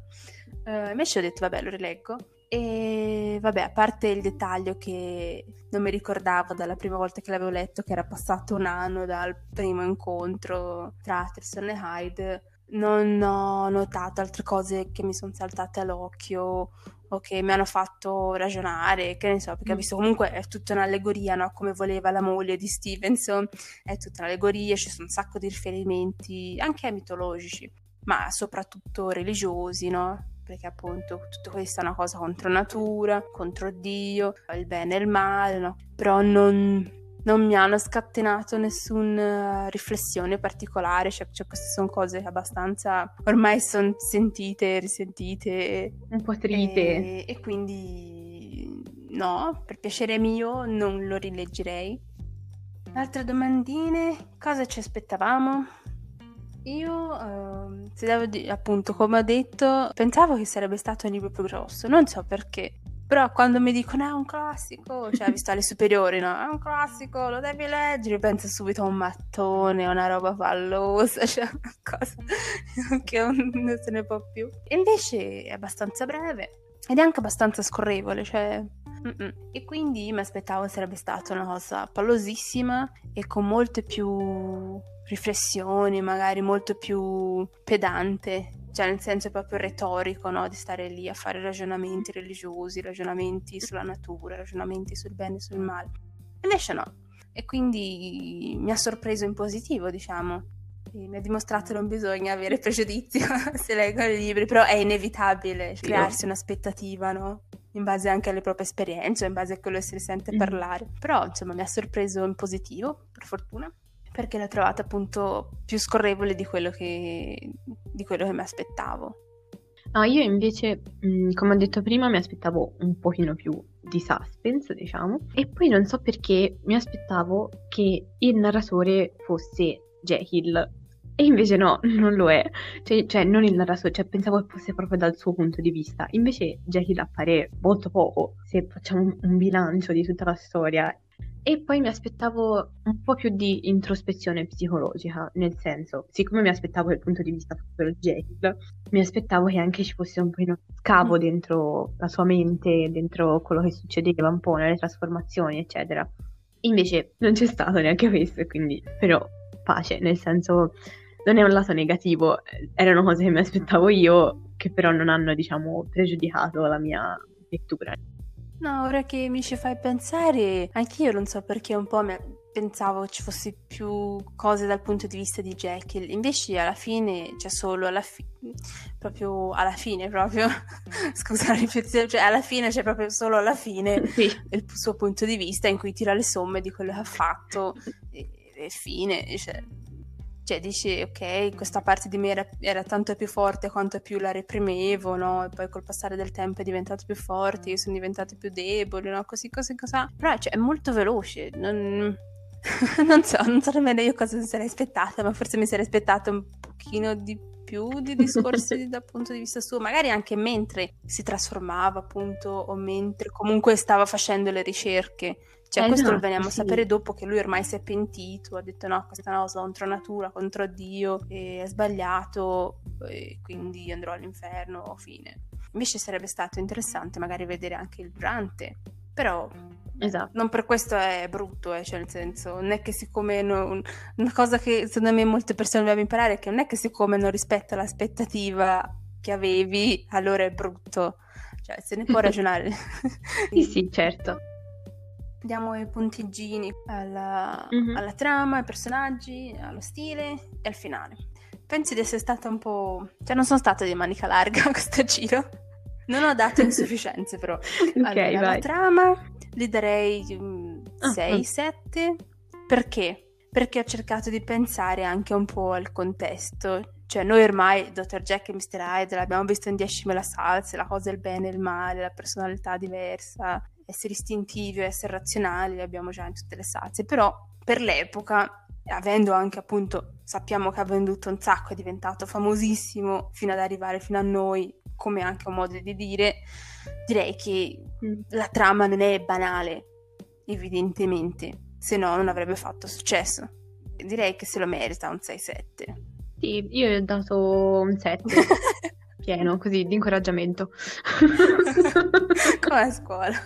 Uh, invece ho detto, vabbè, lo rileggo. E vabbè, a parte il dettaglio che non mi ricordavo dalla prima volta che l'avevo letto, che era passato un anno dal primo incontro tra Atterson e Hyde, non ho notato altre cose che mi sono saltate all'occhio o che mi hanno fatto ragionare, che ne so, perché ho mm. visto comunque è tutta un'allegoria, no? Come voleva la moglie di Stevenson, è tutta un'allegoria, ci sono un sacco di riferimenti anche mitologici, ma soprattutto religiosi, no? Perché appunto tutto questo è una cosa contro natura, contro Dio, il bene e il male, no? Però non, non mi hanno scatenato nessuna riflessione particolare, cioè, cioè queste sono cose abbastanza ormai sono sentite, risentite. Un po' trite. E, e quindi no, per piacere mio non lo rileggerei. Altre domandine, cosa ci aspettavamo? Io, uh, se devo dire, appunto, come ho detto, pensavo che sarebbe stato un libro più grosso, non so perché. Però quando mi dicono è un classico, cioè visto alle superiori, no? È un classico, lo devi leggere, penso subito a un mattone, a una roba pallosa, cioè una cosa che non se ne può più. Invece è abbastanza breve ed è anche abbastanza scorrevole, cioè... Mm-mm. E quindi mi aspettavo sarebbe stata una cosa pallosissima e con molte più riflessioni, magari molto più pedante cioè nel senso proprio retorico, no? di stare lì a fare ragionamenti religiosi, ragionamenti sulla natura, ragionamenti sul bene e sul male. Invece no, e quindi mi ha sorpreso in positivo, diciamo. E mi ha dimostrato che non bisogna avere pregiudizi se leggono i libri, però è inevitabile sì, crearsi un'aspettativa, no? In base anche alle proprie esperienze, in base a quello che si sente mm. parlare. Però, insomma, mi ha sorpreso in positivo, per fortuna perché l'ho trovata appunto più scorrevole di quello che, di quello che mi aspettavo. No, io invece, mh, come ho detto prima, mi aspettavo un pochino più di suspense, diciamo, e poi non so perché mi aspettavo che il narratore fosse Jekyll, e invece no, non lo è. Cioè, cioè, non il narratore, cioè pensavo che fosse proprio dal suo punto di vista. Invece Jekyll appare molto poco se facciamo un, un bilancio di tutta la storia. E poi mi aspettavo un po' più di introspezione psicologica, nel senso, siccome mi aspettavo dal punto di vista proprio Jekyll, mi aspettavo che anche ci fosse un po' uno scavo mm. dentro la sua mente, dentro quello che succedeva un po' nelle trasformazioni, eccetera. Invece non c'è stato neanche questo, quindi però pace, nel senso non è un lato negativo, erano cose che mi aspettavo io, che però non hanno, diciamo, pregiudicato la mia lettura. No, ora che mi ci fai pensare, anch'io non so perché un po' pensavo ci fosse più cose dal punto di vista di Jekyll, invece alla fine c'è solo alla fine, proprio alla fine proprio, scusa la ripetizione, cioè alla fine c'è proprio solo alla fine sì. il suo punto di vista in cui tira le somme di quello che ha fatto e, e fine, cioè cioè dici ok, questa parte di me era, era, tanto più forte quanto più la reprimevo, no? E poi col passare del tempo è diventato più forte, io sono diventato più debole, no? Così, così, così. Però cioè, è molto veloce, non... non so, non so nemmeno io cosa mi sarei aspettata, ma forse mi sarei aspettata un pochino di più di discorsi dal punto di vista suo, magari anche mentre si trasformava appunto o mentre comunque stava facendo le ricerche cioè, eh questo no, lo veniamo sì. a sapere dopo che lui ormai si è pentito, ha detto no, questa è una cosa contro natura, contro Dio, è sbagliato, e quindi andrò all'inferno, fine. Invece sarebbe stato interessante magari vedere anche il durante, però Esatto. Non per questo è brutto, eh, cioè nel senso, non è che siccome non, una cosa che secondo me molte persone dobbiamo imparare è che non è che siccome non rispetta l'aspettativa che avevi, allora è brutto. Cioè, se ne può ragionare. sì, sì, certo diamo i puntiggini alla, mm-hmm. alla, trama, ai personaggi, allo stile e al finale. Pensi di essere stata un po'... cioè non sono stata di manica larga a questo giro. Non ho dato insufficienze però. ok, allora, vai. La trama gli darei 6, um, 7. Perché? Perché ho cercato di pensare anche un po' al contesto. Cioè, noi ormai Dr. Jack e Mr. Hyde l'abbiamo visto in 10.000 salse, la cosa, il bene e il male, la personalità diversa, essere istintivi essere razionali, li abbiamo già in tutte le salse, però per l'epoca, avendo anche appunto, sappiamo che ha venduto un sacco, è diventato famosissimo fino ad arrivare fino a noi, come anche un modo di dire, direi che mm. la trama non è banale, evidentemente, se no non avrebbe fatto successo. Direi che se lo merita un 6-7. Sì, io gli ho dato un 7. pieno, così, di incoraggiamento. come a scuola.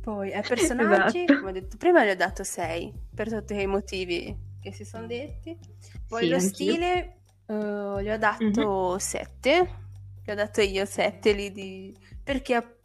Poi ai personaggi, esatto. come ho detto prima, gli ho dato 6 per tutti i motivi che si sono detti. Poi sì, lo anch'io. stile uh, gli ho dato mm-hmm. 7. Gli ho dato io 7 lì di... perché appunto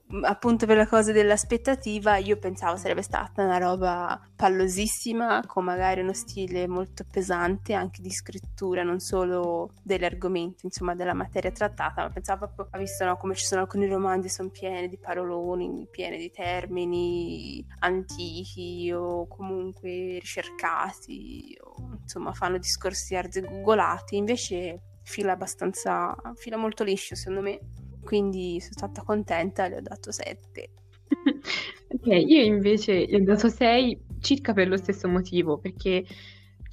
per la cosa dell'aspettativa io pensavo sarebbe stata una roba pallosissima con magari uno stile molto pesante anche di scrittura non solo degli argomenti insomma della materia trattata ma pensavo proprio ha visto no, come ci sono alcuni romanzi sono pieni di paroloni pieni di termini antichi o comunque ricercati o insomma fanno discorsi arzigogolati invece fila abbastanza fila molto liscio secondo me quindi sono stata contenta, le ho dato 7. ok, io invece gli ho dato 6 circa per lo stesso motivo, perché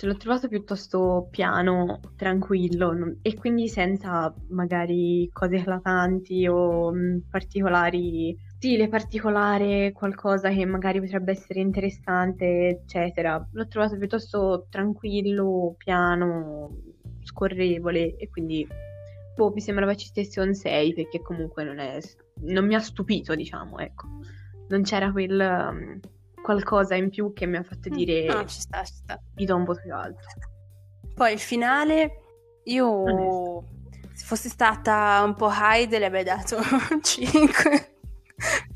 ce l'ho trovato piuttosto piano, tranquillo non... e quindi senza magari cose eclatanti o mh, particolari, stile particolare, qualcosa che magari potrebbe essere interessante, eccetera. L'ho trovato piuttosto tranquillo, piano, scorrevole e quindi boh, mi sembrava ci stesse un 6 perché comunque non, è, non mi ha stupito, diciamo, ecco. Non c'era quel um, qualcosa in più che mi ha fatto mm, dire no, ci sta, ci sta. gli do un po' più alto. Poi il finale, io se fossi stata un po' high le avrei dato 5.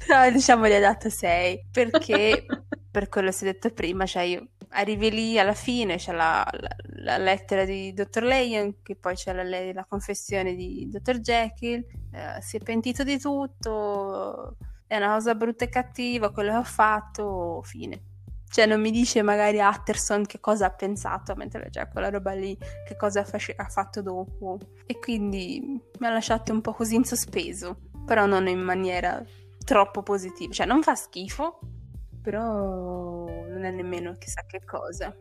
Però diciamo gli ho dato 6 perché per quello che si è detto prima, cioè io arrivi lì alla fine, c'è la, la, la lettera di Dr. Leyen, che poi c'è la, la confessione di Dr. Jekyll, eh, si è pentito di tutto, è una cosa brutta e cattiva, quello che ho fatto, fine. Cioè non mi dice magari Atterson che cosa ha pensato mentre legge quella roba lì, che cosa fasc- ha fatto dopo. E quindi mi ha lasciato un po' così in sospeso, però non in maniera troppo positiva. Cioè non fa schifo, però non è nemmeno chissà che cosa.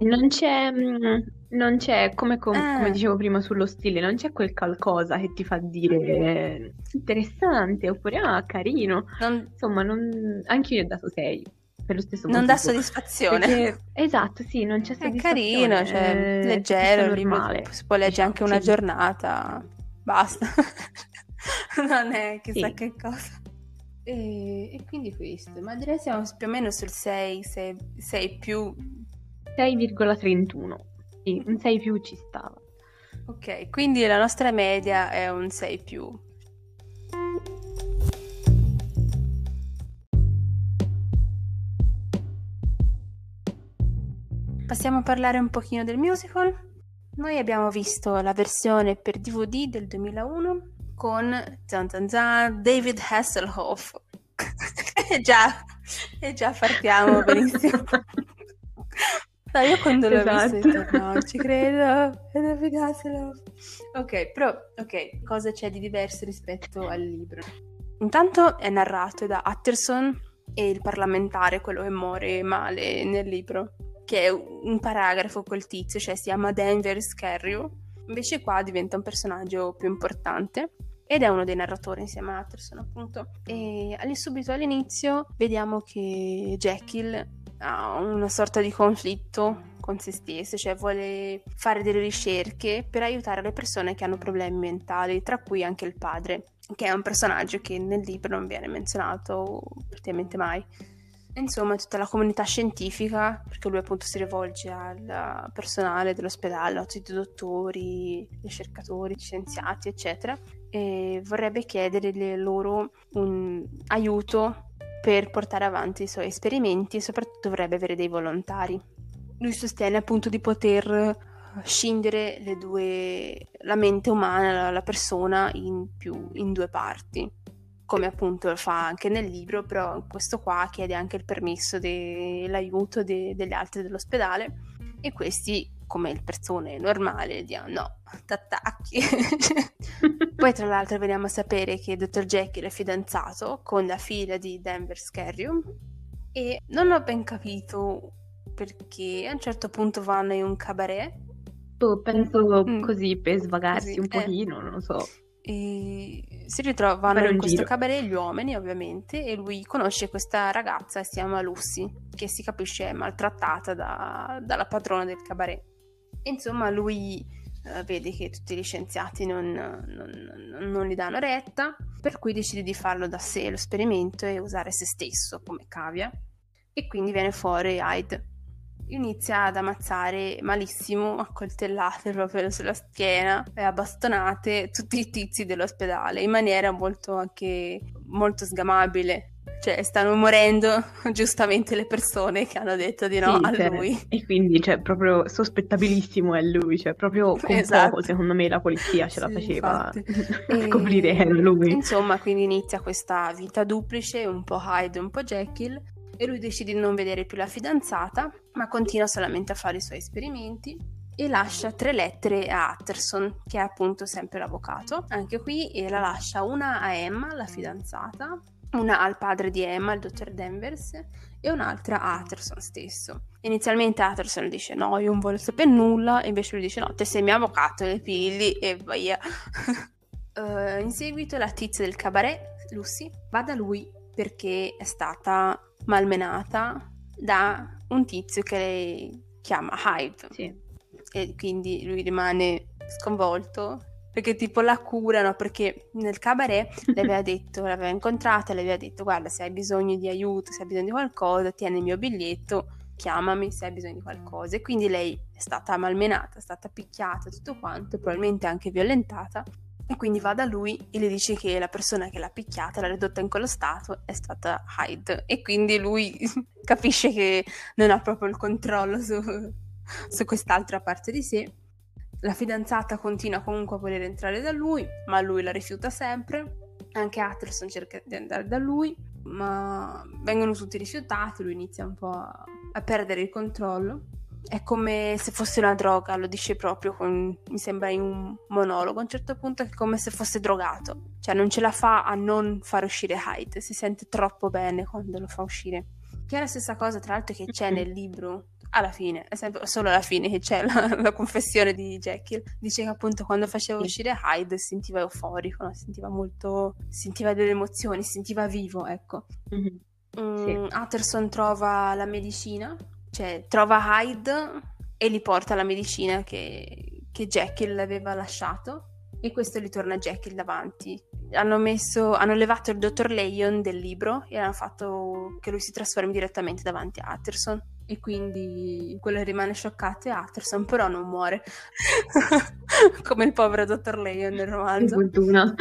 Non c'è, mm, non c'è come, com- ah. come, dicevo prima sullo stile, non c'è quel qualcosa che ti fa dire eh, interessante oppure ah, carino. Non... Insomma, non... anche io ho dato 6 per lo stesso motivo. Non dà soddisfazione. Perché... Esatto, sì, non c'è soddisfazione. È carino, cioè, è leggero, libro, si può leggere anche una sì. giornata, basta. non è chissà sì. che cosa. E, e, quindi questo, ma direi siamo più o meno sul 6, 6, 6 più 6,31. Sì, un 6 più ci stava. Ok, quindi la nostra media è un 6 più. Passiamo a parlare un pochino del musical. Noi abbiamo visto la versione per DVD del 2001 con zan zan zan, David Hasselhoff. e già, e già partiamo benissimo. No, io quando l'ho esatto. visto ho detto no, ci credo, è David Hasselhoff. Ok, però, ok, cosa c'è di diverso rispetto al libro? Intanto è narrato da Utterson e il parlamentare, quello che muore male nel libro, che è un paragrafo col tizio, cioè si chiama Denver Scarrio. Invece qua diventa un personaggio più importante ed è uno dei narratori insieme a Utterson appunto. E subito all'inizio vediamo che Jekyll ha una sorta di conflitto con se stesso, cioè vuole fare delle ricerche per aiutare le persone che hanno problemi mentali, tra cui anche il padre, che è un personaggio che nel libro non viene menzionato praticamente mai. Insomma, tutta la comunità scientifica, perché lui appunto si rivolge al personale dell'ospedale, a tutti i dottori, ricercatori, scienziati, eccetera, e vorrebbe chiedere loro un aiuto per portare avanti i suoi esperimenti e soprattutto dovrebbe avere dei volontari. Lui sostiene appunto di poter eh, scindere due, la mente umana, la persona in, più, in due parti, come appunto fa anche nel libro, però questo qua chiede anche il permesso dell'aiuto de, degli altri dell'ospedale e questi come le persone normali dicono no, t'attacchi. Poi tra l'altro veniamo a sapere che Dr. Jekyll è fidanzato con la figlia di Denver Scarrium e non ho ben capito perché a un certo punto vanno in un cabaret. Oh, penso mm. così per svagarsi così, un pochino, eh. non lo so. E si ritrovano in questo giro. cabaret gli uomini, ovviamente, e lui conosce questa ragazza, si chiama Lucy, che si capisce è maltrattata da- dalla padrona del cabaret. Insomma, lui eh, vede che tutti gli scienziati non, non- non gli danno retta, per cui decide di farlo da sé l'esperimento e usare se stesso come cavia. E quindi viene fuori Hyde. Inizia ad ammazzare malissimo, a coltellate proprio sulla schiena e a bastonate tutti i tizi dell'ospedale in maniera molto anche molto sgamabile. Cioè, stanno morendo giustamente le persone che hanno detto di no Sì, a cioè, lui. E quindi, cioè, proprio sospettabilissimo è lui, cioè, proprio con Esatto. poco, secondo me, la polizia ce la Sì, faceva a E- scoprire che era lui. Insomma, quindi inizia questa vita duplice, un po' Hyde, un po' Jekyll, e lui decide di non vedere più la fidanzata, ma continua solamente a fare i suoi esperimenti e lascia tre lettere a Utterson, che è appunto sempre l'avvocato. Anche qui e la lascia una a Emma, la fidanzata, una al padre di Emma, il dottor Danvers, e un'altra a Utterson stesso. Inizialmente Utterson dice no, io non voglio sapere nulla, e invece lui dice no, te sei mio avvocato, le pigli e via. Eh, in seguito la tizia del cabaret, Lucy, va da lui perché è stata malmenata da un tizio che lei chiama Hyde Sì. E quindi lui rimane sconvolto perché tipo la curano perché nel cabaret le aveva detto, l'aveva incontrata, le aveva detto guarda se hai bisogno di aiuto, se hai bisogno di qualcosa, tieni il mio biglietto, chiamami se hai bisogno di qualcosa. E quindi lei è stata malmenata, è stata picchiata, tutto quanto, probabilmente anche violentata e quindi va da lui e le dice che la persona che l'ha picchiata, l'ha ridotta in quello stato, è stata Hyde. E quindi lui capisce che non ha proprio il controllo su, su quest'altra parte di sé. La fidanzata continua comunque a voler entrare da lui, ma lui la rifiuta sempre. Anche Atterson cerca di andare da lui, ma vengono tutti rifiutati. Lui inizia un po' a, a perdere il controllo. È come se fosse una droga, lo dice proprio, con- mi sembra in un monologo. A un certo punto è come se fosse drogato, cioè non ce la fa a non far uscire Hyde, si sente troppo bene quando lo fa uscire. Che è la stessa cosa, tra l'altro, che c'è nel libro alla fine, è sempre solo alla fine che c'è la, la confessione di Jekyll. Dice che appunto quando faceva uscire Hyde sentiva euforico, no? sentiva molto, sentiva delle emozioni, sentiva vivo, ecco. Mhm. Mm, Sì. Utterson trova la medicina, cioè trova Hyde e gli porta la medicina che, che Jekyll aveva lasciato e questo gli torna Jekyll davanti. Hanno, messo, hanno levato il dottor Leon del libro e hanno fatto che lui si trasformi direttamente davanti a Utterson. E quindi quello rimane scioccato e Utterson però non muore. Come il povero dottor Leon nel romanzo. fortuna.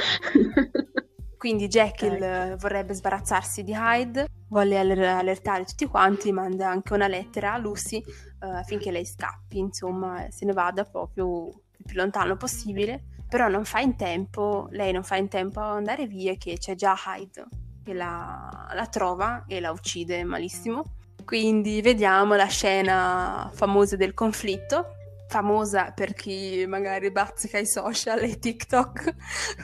Quindi Jekyll Ecco. vorrebbe sbarazzarsi di Hyde, vuole aller- allertare tutti quanti, manda anche una lettera a Lucy eh, affinché lei scappi, insomma, se ne vada proprio il più lontano possibile. Però non fa in tempo, lei non fa in tempo a andare via che c'è già Hyde che la, la trova e la uccide malissimo. Quindi vediamo la scena famosa del conflitto, famosa per chi magari bazzica i social e TikTok,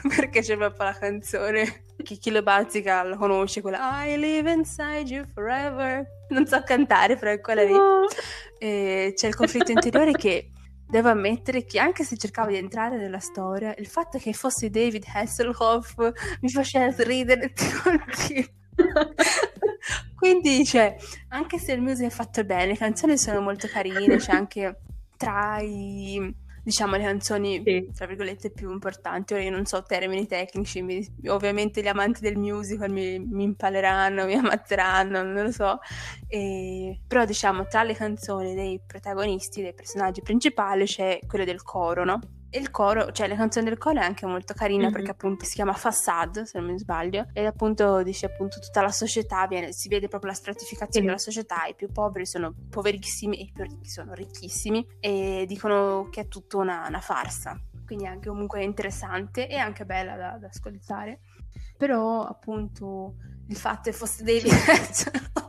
perché c'è proprio la canzone. Chi, chi lo bazzica lo conosce, quella I live inside you forever. Non so cantare, però è quella lì. E c'è il conflitto interiore che devo ammettere che anche se cercavo di entrare nella storia, il fatto che fosse David Hasselhoff mi faceva ridere continuo. Quindi, cioè, anche se il music è fatto bene, le canzoni sono molto carine, c'è anche tra i, diciamo, le canzoni, Sì. tra virgolette, più importanti. Ora io non so termini tecnici, mi- ovviamente gli amanti del musical mi, mi impaleranno, mi ammazzeranno, non lo so. E- però, diciamo, tra le canzoni dei protagonisti, dei personaggi principali, c'è quelle del coro, no? E il coro, cioè le canzoni del coro è anche molto carina Mhm. perché appunto si chiama Fassad, se non mi sbaglio, ed appunto dice appunto tutta la società, viene, si vede proprio la stratificazione Sì. della società, i più poveri sono poverissimi e i più ricchi sono ricchissimi e dicono che è tutta una, una farsa, quindi è anche comunque interessante e anche bella da, da ascoltare, però appunto il fatto che fosse David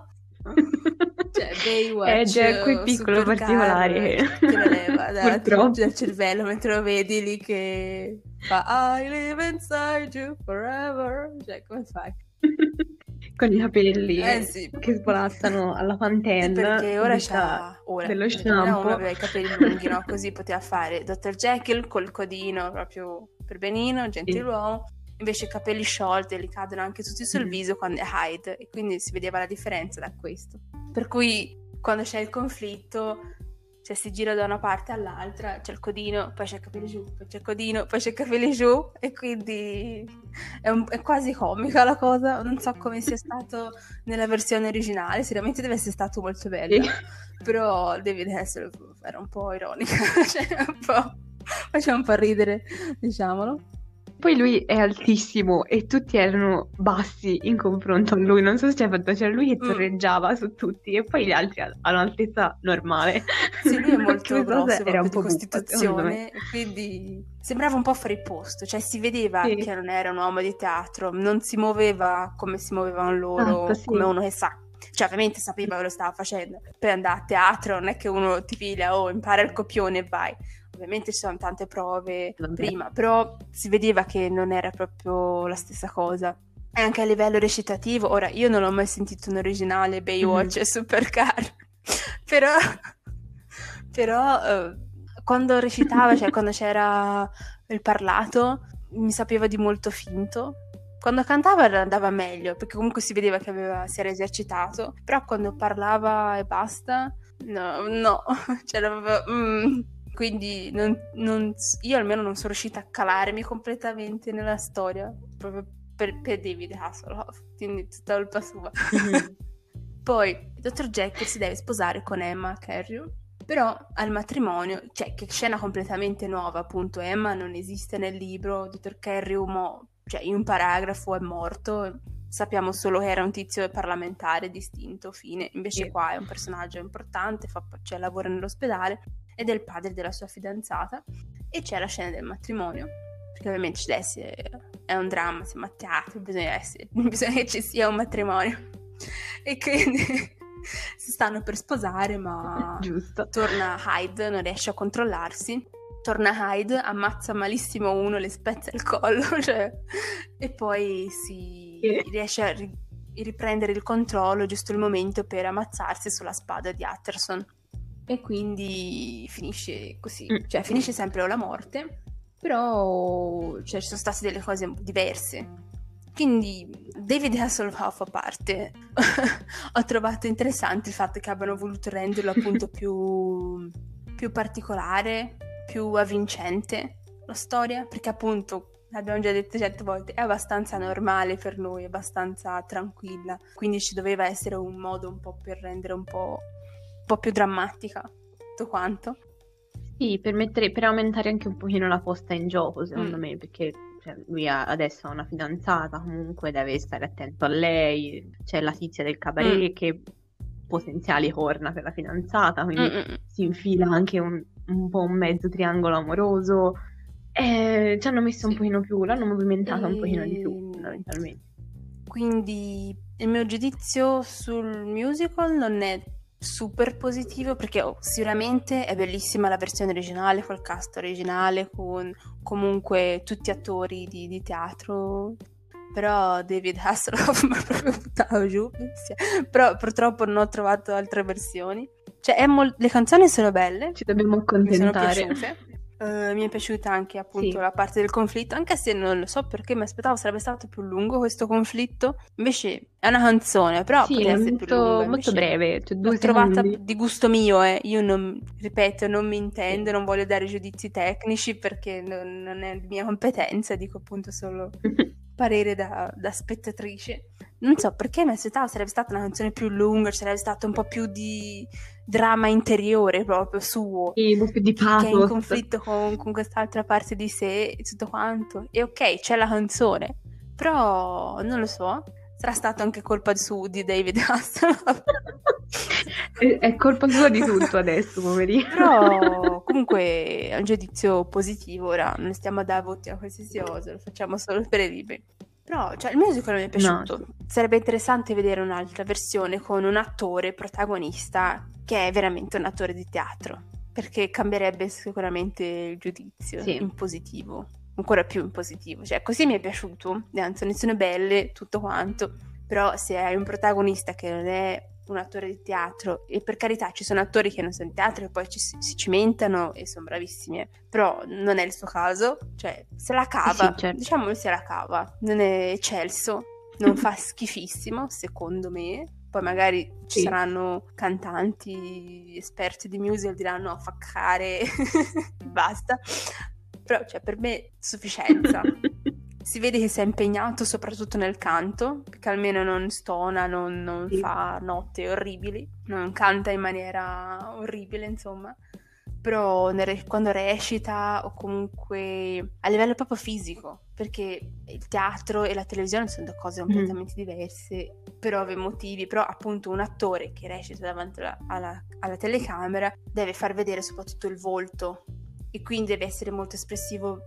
cioè Baywatch Eh, già eh, piccoli Supercar, particolari eh, te la leva da- dal cervello mentre lo vedi lì che fa I live inside you forever cioè come fai? Con i capelli Eh sì. che svolazzano alla Sì, pantenne. perché ora c'ha ora, dello ora shampoo. uno aveva i capelli lunghi no? così poteva fare Dr. Jekyll col codino proprio per benino gentiluomo invece i capelli sciolti li cadono anche tutti sul Mm. viso quando è Hyde e quindi si vedeva la differenza da questo. Per cui quando c'è il conflitto, cioè si gira da una parte all'altra, c'è il codino, poi c'è il capelli giù, poi c'è il codino, poi c'è il capelli giù e quindi è, un- è quasi comica la cosa, non so come sia stato nella versione originale, sicuramente deve essere stato molto bello, Sì. però David Hasselhoff era un po' ironica, cioè un po', faceva un po' ridere, diciamolo. Poi lui è altissimo e tutti erano bassi in confronto a lui. Non so se ci hai fatto, c'era lui che Mm. torreggiava su tutti e poi gli altri hanno un'altezza normale. Sì, lui è molto grosso era un di po' me. costituzione, quindi sembrava un po' fuori posto, cioè si vedeva Sì. che non era un uomo di teatro, non si muoveva come si muovevano loro, Esatto, sì. come uno che sa. Cioè, ovviamente sapeva che stava facendo. Per andare a teatro non è che uno ti piglia o impara il copione e vai. Ovviamente ci sono tante prove Vabbè. prima, però si vedeva che non era proprio la stessa cosa. E anche a livello recitativo, ora io non ho mai sentito un originale Baywatch Mhm. e Supercar, però, però eh, quando recitava, cioè quando c'era il parlato, mi sapeva di molto finto. Quando cantava andava meglio, perché comunque si vedeva che aveva, si era esercitato, però quando parlava e basta, no, no, cioè mm. Quindi non- non- io almeno non sono riuscita a calarmi completamente nella storia, proprio per, per David Hasselhoff, quindi tutta colpa sua. Poi il dottor Jekyll si deve sposare con Emma Carrew, però al matrimonio, cioè che scena completamente nuova, appunto, Emma non esiste nel libro, il dottor Carrew mo- cioè, in un paragrafo è morto, sappiamo solo che era un tizio parlamentare distinto, fine, invece Sì. qua è un personaggio importante, fa, cioè, lavora nell'ospedale ed è il padre della sua fidanzata e c'è la scena del matrimonio. Perché ovviamente deve essere, è un dramma, siamo a teatro, bisogna, essere, bisogna che ci sia un matrimonio. E quindi si stanno per sposare, ma Giusto. torna Hyde, non riesce a controllarsi. Torna Hyde, ammazza malissimo uno, le spezza il collo, cioè, e poi si riesce a ri- riprendere il controllo giusto il momento per ammazzarsi sulla spada di Utterson. E quindi finisce così, Mm. cioè finisce sempre con la morte, però cioè, ci sono state delle cose diverse. Quindi David Hasselhoff a parte, ho trovato interessante il fatto che abbiano voluto renderlo appunto più, più particolare, più avvincente la storia, perché appunto, l'abbiamo già detto certe volte, è abbastanza normale per noi, abbastanza tranquilla, quindi ci doveva essere un modo un po' per rendere un po', po' più drammatica tutto quanto. Sì, per, mettere- per aumentare anche un pochino la posta in gioco, secondo Mm. me, perché cioè, lui ha- adesso ha una fidanzata, comunque deve stare attento a lei, c'è la tizia del cabaret Mm. che potenziali corna per la fidanzata, quindi Mm-mm. si infila anche un, un po' un mezzo triangolo amoroso. E ci hanno messo un Sì. pochino più, l'hanno movimentata un pochino di più, Ehm, fondamentalmente. Quindi il mio giudizio sul musical non è super positivo perché oh, sicuramente è bellissima la versione originale col cast originale con comunque tutti attori di, di teatro però David Hasselhoff mi ha proprio buttato giù però purtroppo non ho trovato altre versioni. Cioè mol- le canzoni sono belle. Ci dobbiamo accontentare. Eh, mi è piaciuta anche appunto Sì. la parte del conflitto, anche se non lo so perché mi aspettavo sarebbe stato più lungo questo conflitto. Invece è una canzone, però Sì, è molto, molto breve, cioè L'ho trovata secondi. di gusto mio, eh. Io non, ripeto, non mi intendo, non voglio dare giudizi tecnici perché non, non è mia competenza, dico appunto solo parere da, da spettatrice. Non so perché mi aspettavo sarebbe stata una canzone più lunga, ci sarebbe stato un po' più di dramma interiore proprio suo Sì, un po' più di che è in pathos. conflitto con, con quest'altra parte di sé e tutto quanto. E ok, c'è la canzone, però non lo so, sarà stato anche colpa su di David Hasselhoff. È, è colpa sua di tutto adesso, poverino. Però comunque è un giudizio positivo, ora non stiamo a dare voti a qualsiasi cosa, lo facciamo solo per i libri. Però cioè, il musical mi è piaciuto. No, Sarebbe interessante vedere un'altra versione con un attore protagonista che è veramente un attore di teatro, perché cambierebbe sicuramente il giudizio Sì. in positivo, ancora più in positivo. Cioè, così mi è piaciuto, le canzoni sono belle, tutto quanto, però se hai un protagonista che non è un attore di teatro, e per carità ci sono attori che non sono in teatro e poi ci, si cimentano e sono bravissimi, però non è il suo caso, cioè se la cava, sì, certo. diciamo che se la cava, non è eccelso, non fa schifissimo secondo me, poi magari ci sì. saranno cantanti esperti di musical diranno fa cacare basta però cioè, per me sufficienza si vede che si è impegnato soprattutto nel canto perché almeno non stona non, non sì. fa note orribili non canta in maniera orribile insomma però quando recita o comunque a livello proprio fisico, perché il teatro e la televisione sono due cose mm-hmm. completamente mm. diverse per ovvi motivi, però appunto un attore che recita davanti alla, alla, alla telecamera deve far vedere soprattutto il volto e quindi deve essere molto espressivo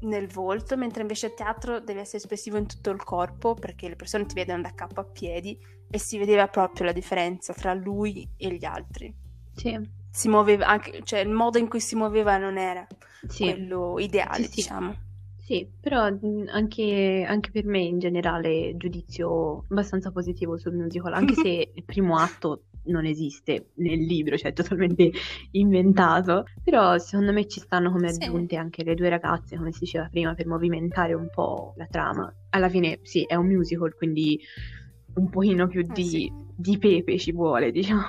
nel volto, mentre invece il teatro deve essere espressivo in tutto il corpo perché le persone ti vedono da capo a piedi e si vedeva proprio la differenza tra lui e gli altri. Sì si muoveva anche, cioè il modo in cui si muoveva non era sì. quello ideale, sì, diciamo. Sì, però anche, anche, per me in generale giudizio abbastanza positivo sul musical, anche se il primo atto non esiste nel libro, cioè è totalmente inventato, però secondo me ci stanno come aggiunte sì. anche le due ragazze, come si diceva prima, per movimentare un po' la trama. Alla fine sì, è un musical, quindi un pochino più eh, di, sì. di pepe ci vuole, diciamo.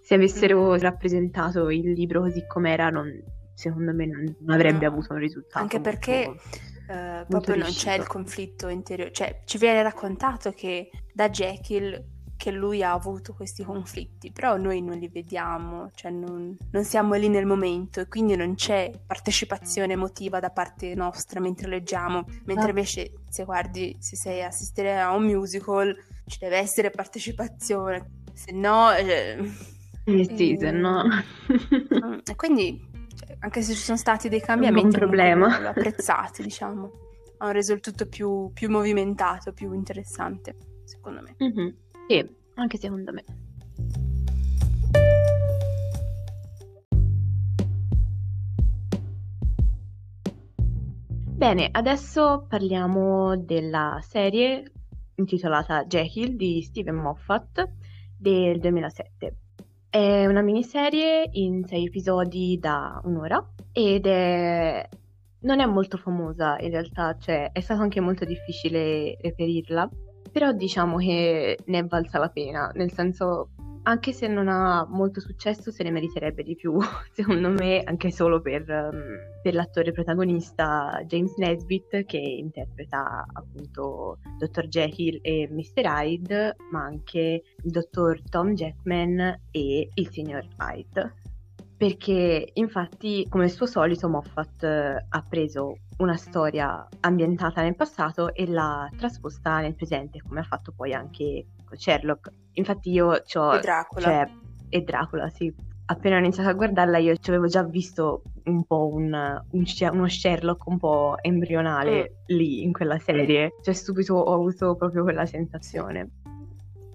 se avessero rappresentato il libro così com'era, non, secondo me non, avrebbe no. avuto un risultato. Anche molto, perché uh, proprio non c'è il conflitto interiore, cioè ci viene raccontato che da Jekyll che lui ha avuto questi conflitti, però noi non li vediamo, cioè non, non, siamo lì nel momento e quindi non c'è partecipazione emotiva da parte nostra mentre leggiamo, mentre ah. invece se guardi, se sei a assistere a un musical ci deve essere partecipazione, se no... Eh, sì, se no... Mm, e quindi, cioè, anche se ci sono stati dei cambiamenti, un problema. apprezzati, diciamo. Hanno reso il tutto più, più movimentato, più interessante, secondo me. Mm-hmm. Sì, anche secondo me. Bene, adesso parliamo della serie intitolata Jekyll di Steven Moffat del 2007. È una miniserie in sei episodi da un'ora ed è... non è molto famosa in realtà, cioè è stato anche molto difficile reperirla, però diciamo che ne è valsa la pena, nel senso anche se non ha molto successo, se ne meriterebbe di più, secondo me, anche solo per, um, per l'attore protagonista James Nesbitt che interpreta appunto Dr. Jekyll e Mr. Hyde, ma anche il dottor Tom Jackman e il signor Hyde. Perché infatti, come il suo solito, Moffat eh, ha preso una storia ambientata nel passato e l'ha trasposta nel presente, come ha fatto poi anche Sherlock. Infatti io ho... E Dracula. Cioè, e Dracula, sì. Appena ho iniziato a guardarla io ci avevo già visto un po' un, un, uno Sherlock un po' embrionale mm. lì in quella serie. Cioè subito ho avuto proprio quella sensazione.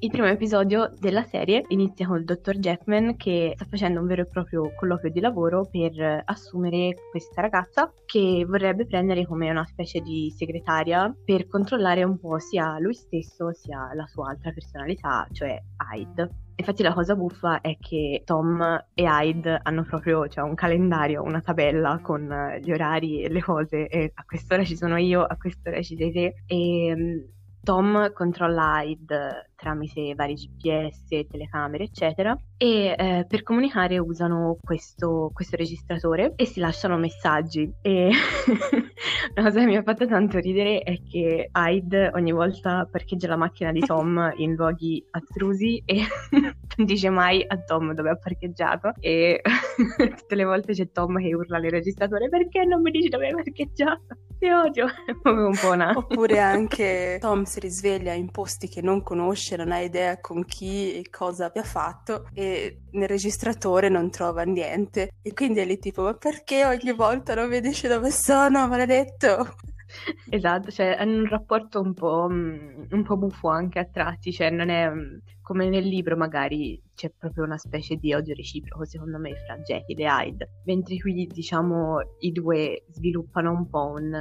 Il primo episodio della serie inizia con il dottor Jackman che sta facendo un vero e proprio colloquio di lavoro per assumere questa ragazza che vorrebbe prendere come una specie di segretaria per controllare un po' sia lui stesso sia la sua altra personalità, cioè Hyde. Infatti la cosa buffa è che Tom e Hyde hanno proprio cioè, un calendario, una tabella con gli orari e le cose e a quest'ora ci sono io, a quest'ora ci sei te e Tom controlla Hyde tramite vari GPS, telecamere, eccetera, e eh, per comunicare usano questo, questo, registratore e si lasciano messaggi. E una cosa che mi ha fatto tanto ridere è che Hyde ogni volta parcheggia la macchina di Tom in luoghi astrusi e non dice mai a Tom dove ha parcheggiato e tutte le volte c'è Tom che urla nel registratore perché non mi dici dove hai parcheggiato? Ti odio, proprio un po' una... Oppure anche Tom si risveglia in posti che non conosce, non ha idea con chi e cosa abbia fatto e nel registratore non trova niente. E quindi è lì tipo, ma perché ogni volta non mi dove sono, maledetto? Esatto, cioè hanno un rapporto un po', mm, un po' buffo anche a tratti, cioè non è, come nel libro magari c'è proprio una specie di odio reciproco secondo me fra Jekyll e Hyde, mentre qui diciamo i due sviluppano un po' un,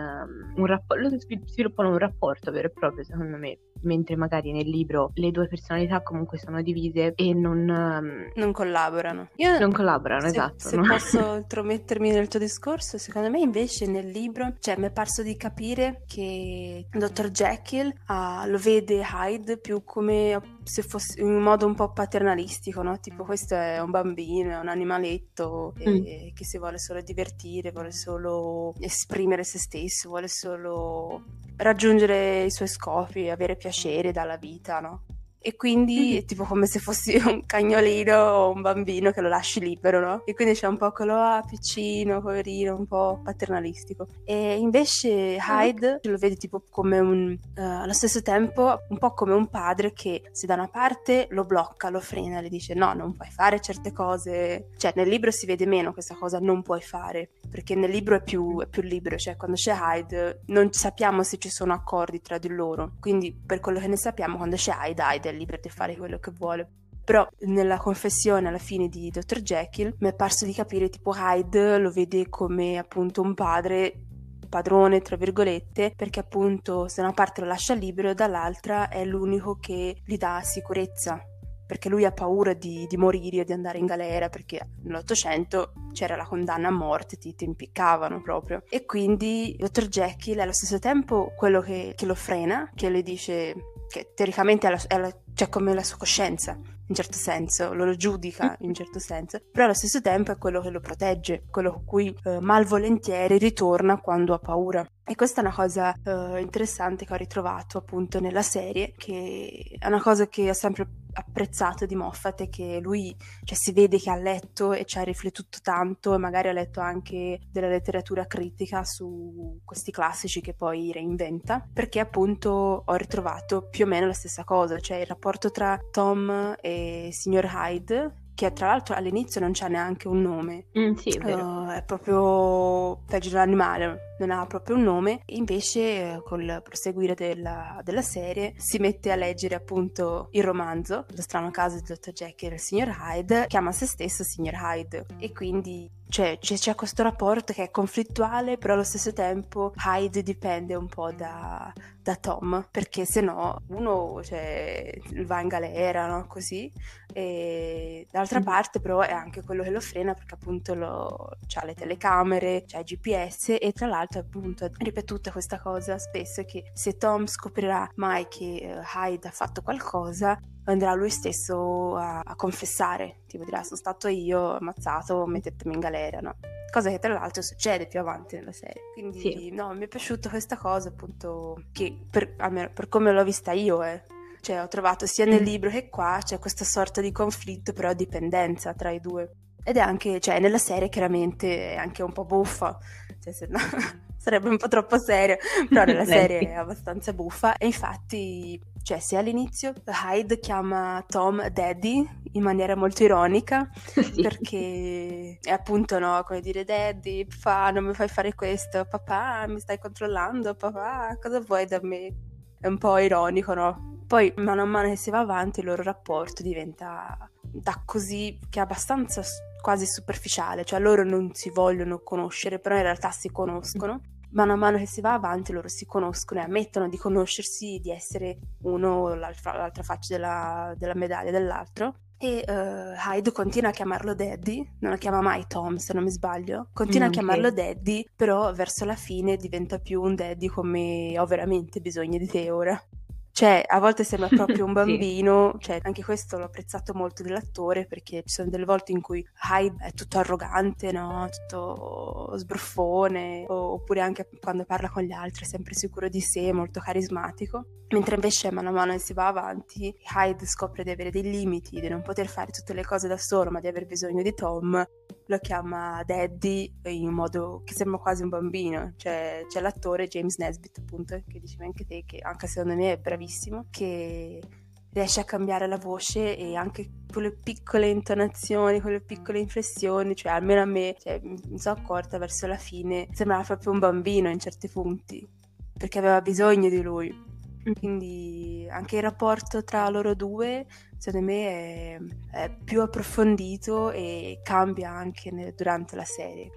un rapporto, sviluppano un rapporto vero e proprio secondo me, mentre magari nel libro le due personalità comunque sono divise e non... Um, non collaborano. Io, non collaborano, se, esatto. Se no? posso intromettermi nel tuo discorso, secondo me invece nel libro, cioè mi è parso di capire che il dottor Jekyll uh, lo vede Hyde più come se fosse in un modo un po' paternalistico, no? Tipo questo è un bambino, è un animaletto mm. e, che si vuole solo divertire, vuole solo esprimere se stesso, vuole solo raggiungere i suoi scopi, avere piacere dalla vita, no? E quindi è tipo come se fossi un cagnolino o un bambino che lo lasci libero, no? E quindi c'è un po' quello ah, piccino, poverino, un po' paternalistico. E invece Hyde lo vedi tipo come un, uh, allo stesso tempo, un po' come un padre che se da una parte lo blocca, lo frena, le dice no, non puoi fare certe cose. Cioè nel libro si vede meno questa cosa, non puoi fare, perché nel libro è più, è più libero, cioè quando c'è Hyde non sappiamo se ci sono accordi tra di loro. Quindi per quello che ne sappiamo, quando c'è Hyde, Hyde è libero di fare quello che vuole. Però nella confessione alla fine di Dr. Jekyll mi è parso di capire tipo Hyde lo vede come appunto un padre padrone, tra virgolette, perché appunto se una parte lo lascia libero, dall'altra è l'unico che gli dà sicurezza. Perché lui ha paura di, di morire, di andare in galera, perché nell'Ottocento c'era la condanna a morte, ti, ti impiccavano proprio. E quindi Dr. Jekyll è allo stesso tempo quello che, che lo frena, che le dice che teoricamente è la, è la, cioè come la sua coscienza, in certo senso, lo, lo giudica in certo senso, però allo stesso tempo è quello che lo protegge, quello con cui eh, malvolentieri ritorna quando ha paura. E questa è una cosa uh, interessante che ho ritrovato appunto nella serie, che è una cosa che ho sempre apprezzato di Moffat è che lui cioè, si vede che ha letto e ci ha riflettuto tanto e magari ha letto anche della letteratura critica su questi classici che poi reinventa, perché appunto ho ritrovato più o meno la stessa cosa, cioè il rapporto tra Tom e Signor Hyde che tra l'altro all'inizio non c'ha neanche un nome. Mm, sì, è. Uh, è proprio peggio dell'animale, non ha proprio un nome. Invece, uh, col proseguire della, della, serie, si mette a leggere appunto il romanzo, Lo strano caso di Dr. Jekyll e il signor Hyde, chiama se stesso signor Hyde. E quindi cioè c'è, c'è, questo rapporto che è conflittuale, però allo stesso tempo Hyde dipende un po' da, da Tom, perché se no uno cioè, va in galera, no? Così, e d'altra parte però è anche quello che lo frena perché appunto lo, c'ha le telecamere, c'ha il GPS e tra l'altro appunto ripetuta questa cosa spesso che se Tom scoprirà mai che uh, Hyde ha fatto qualcosa andrà lui stesso a, a confessare, tipo dirà sono stato io ammazzato, mettetemi in galera, no? Cosa che tra l'altro succede più avanti nella serie. Quindi sì. no, mi è piaciuta questa cosa appunto che per, almeno per come l'ho vista io eh. Cioè ho trovato sia nel mm. libro che qua c'è questa sorta di conflitto però dipendenza tra i due. Ed è anche, cioè nella serie chiaramente è anche un po' buffa, cioè se no sarebbe un po' troppo serio, però nella serie è abbastanza buffa e infatti cioè, se all'inizio Hyde chiama Tom Daddy in maniera molto ironica, sì. perché è appunto, no, come dire, Daddy, papà, non mi fai fare questo, papà, mi stai controllando, papà, cosa vuoi da me? È un po' ironico, no? Poi, mano a mano che si va avanti, il loro rapporto diventa da così, che è abbastanza quasi superficiale, cioè loro non si vogliono conoscere, però in realtà si conoscono mano a mano che si va avanti loro si conoscono e ammettono di conoscersi, di essere uno l'altra, l'altra faccia della, della medaglia dell'altro. E uh, Hyde continua a chiamarlo Daddy, non lo chiama mai Tom se non mi sbaglio, continua mm, a chiamarlo okay. Daddy, però verso la fine diventa più un Daddy come ho veramente bisogno di te ora. Cioè, a volte sembra proprio un bambino, sì. cioè, anche questo l'ho apprezzato molto dell'attore perché ci sono delle volte in cui Hyde è tutto arrogante, no? Tutto sbruffone, oppure anche quando parla con gli altri è sempre sicuro di sé, molto carismatico. Mentre invece man mano che si va avanti, Hyde scopre di avere dei limiti, di non poter fare tutte le cose da solo, ma di aver bisogno di Tom lo chiama Daddy in un modo che sembra quasi un bambino. Cioè, c'è l'attore James Nesbitt, appunto, che dicevi anche te, che anche secondo me è bravissimo, che riesce a cambiare la voce e anche quelle piccole intonazioni, quelle piccole inflessioni, cioè almeno a me, cioè, mi sono accorta verso la fine, sembrava proprio un bambino in certi punti, perché aveva bisogno di lui. Mm. Quindi anche il rapporto tra loro due, secondo me, è, è più approfondito e cambia anche nel, durante la serie.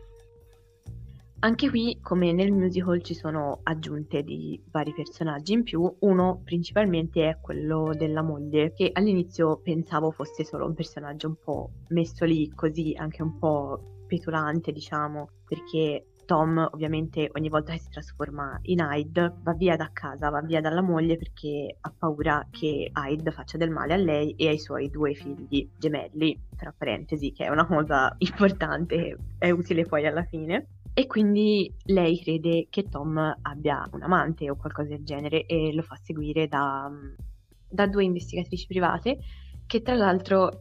Anche qui, come nel musical, ci sono aggiunte di vari personaggi in più. Uno principalmente è quello della moglie, che all'inizio pensavo fosse solo un personaggio un po' messo lì così, anche un po' petulante, diciamo, perché Tom ovviamente ogni volta che si trasforma in Hyde va via da casa, va via dalla moglie perché ha paura che Hyde faccia del male a lei e ai suoi due figli gemelli, tra parentesi, che è una cosa importante è utile poi alla fine. E quindi lei crede che Tom abbia un amante o qualcosa del genere e lo fa seguire da, da due investigatrici private che tra l'altro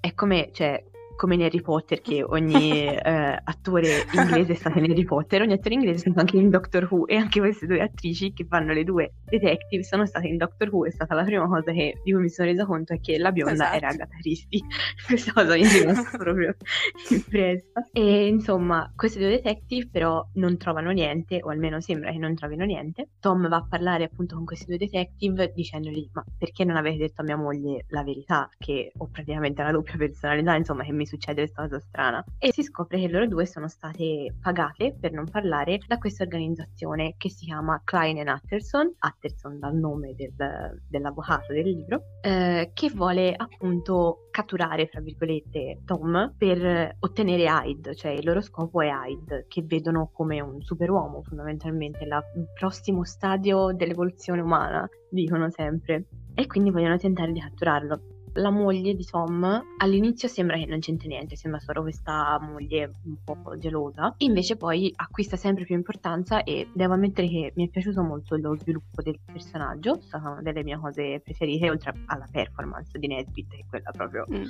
è come, cioè, come in Harry Potter, che ogni eh, attore inglese è stato in Harry Potter, ogni attore inglese è stato anche in Doctor Who e anche queste due attrici che fanno le due detective sono state in Doctor Who. È stata la prima cosa che, di cui mi sono resa conto è che la bionda esatto. era Agatha Christie. Questa cosa mi è rimasta proprio impressa. E insomma, queste due detective però non trovano niente, o almeno sembra che non trovino niente. Tom va a parlare appunto con questi due detective dicendogli: Ma perché non avete detto a mia moglie la verità? Che ho praticamente una doppia personalità, insomma, che mi succede questa cosa strana. E si scopre che loro due sono state pagate, per non parlare, da questa organizzazione che si chiama Klein Atterson, Atterson dal nome del, dell'avvocato del libro, eh, che vuole appunto catturare, fra virgolette, Tom per ottenere Hyde, cioè il loro scopo è Hyde, che vedono come un superuomo fondamentalmente, il prossimo stadio dell'evoluzione umana, dicono sempre. E quindi vogliono tentare di catturarlo la moglie di Tom all'inizio sembra che non c'entri niente, sembra solo questa moglie un po' gelosa, invece poi acquista sempre più importanza e devo ammettere che mi è piaciuto molto lo sviluppo del personaggio, è stata una delle mie cose preferite, oltre alla performance di Nesbitt, che è quella proprio mm.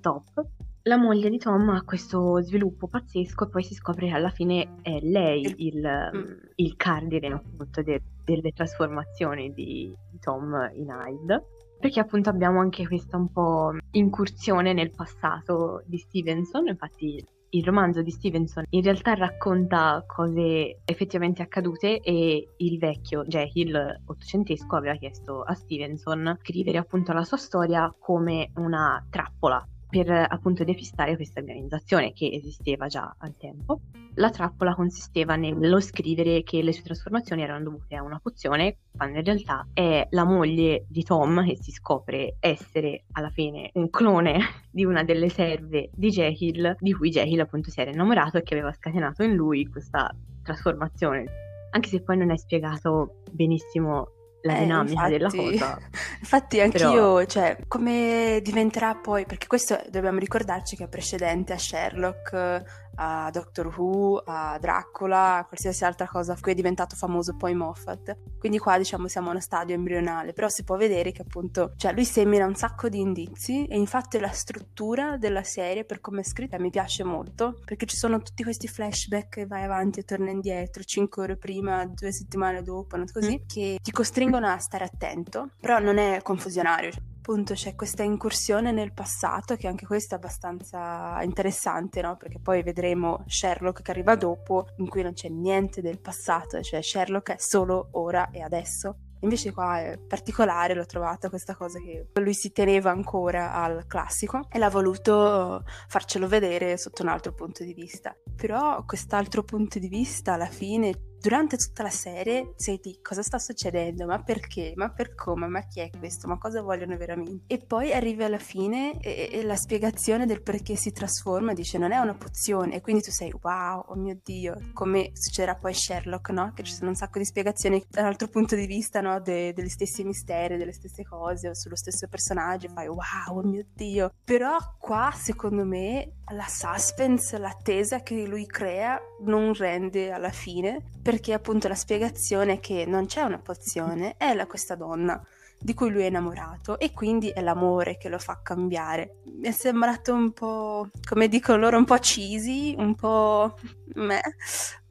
top. La moglie di Tom ha questo sviluppo pazzesco e poi si scopre che alla fine è lei il, mm. il cardine appunto de- delle trasformazioni di Tom in Hyde perché appunto abbiamo anche questa un po' incursione nel passato di Stevenson, infatti il romanzo di Stevenson in realtà racconta cose effettivamente accadute e il vecchio Jekyll ottocentesco aveva chiesto a Stevenson scrivere appunto la sua storia come una trappola per appunto depistare questa organizzazione che esisteva già al tempo. La trappola consisteva nello scrivere che le sue trasformazioni erano dovute a una pozione, quando in realtà è la moglie di Tom che si scopre essere alla fine un clone di una delle serve di Jekyll, di cui Jekyll appunto si era innamorato e che aveva scatenato in lui questa trasformazione. Anche se poi non è spiegato benissimo la eh, dinamica infatti, della cosa. Infatti anch'io, Però... cioè, come diventerà poi, perché questo dobbiamo ricordarci che è precedente a Sherlock, a Doctor Who, a Dracula, a qualsiasi altra cosa cui è diventato famoso poi Moffat. Quindi qua diciamo siamo a uno stadio embrionale, però si può vedere che appunto, cioè lui semina un sacco di indizi e infatti la struttura della serie per come è scritta mi piace molto, perché ci sono tutti questi flashback che vai avanti e torna indietro, 5 ore prima, due settimane dopo, così, mm. che ti costringono a stare attento, però non è confusionario appunto c'è questa incursione nel passato che anche questo è abbastanza interessante, no? Perché poi vedremo Sherlock che arriva dopo, in cui non c'è niente del passato, cioè Sherlock è solo ora e adesso. Invece qua è particolare, l'ho trovata questa cosa che lui si teneva ancora al classico e l'ha voluto farcelo vedere sotto un altro punto di vista. Però quest'altro punto di vista alla fine durante tutta la serie senti cosa sta succedendo, ma perché, ma per come, ma chi è questo, ma cosa vogliono veramente. E poi arrivi alla fine e, e la spiegazione del perché si trasforma dice non è una pozione e quindi tu sei wow, oh mio dio, come succederà poi Sherlock, no? Che ci sono un sacco di spiegazioni dall'altro punto di vista, no? De, degli stessi misteri, delle stesse cose, o sullo stesso personaggio, fai wow, oh mio dio. Però qua secondo me la suspense, l'attesa che lui crea non rende alla fine perché appunto la spiegazione è che non c'è una pozione, è la, questa donna di cui lui è innamorato e quindi è l'amore che lo fa cambiare. Mi è sembrato un po', come dicono loro, un po' cheesy, un po' me,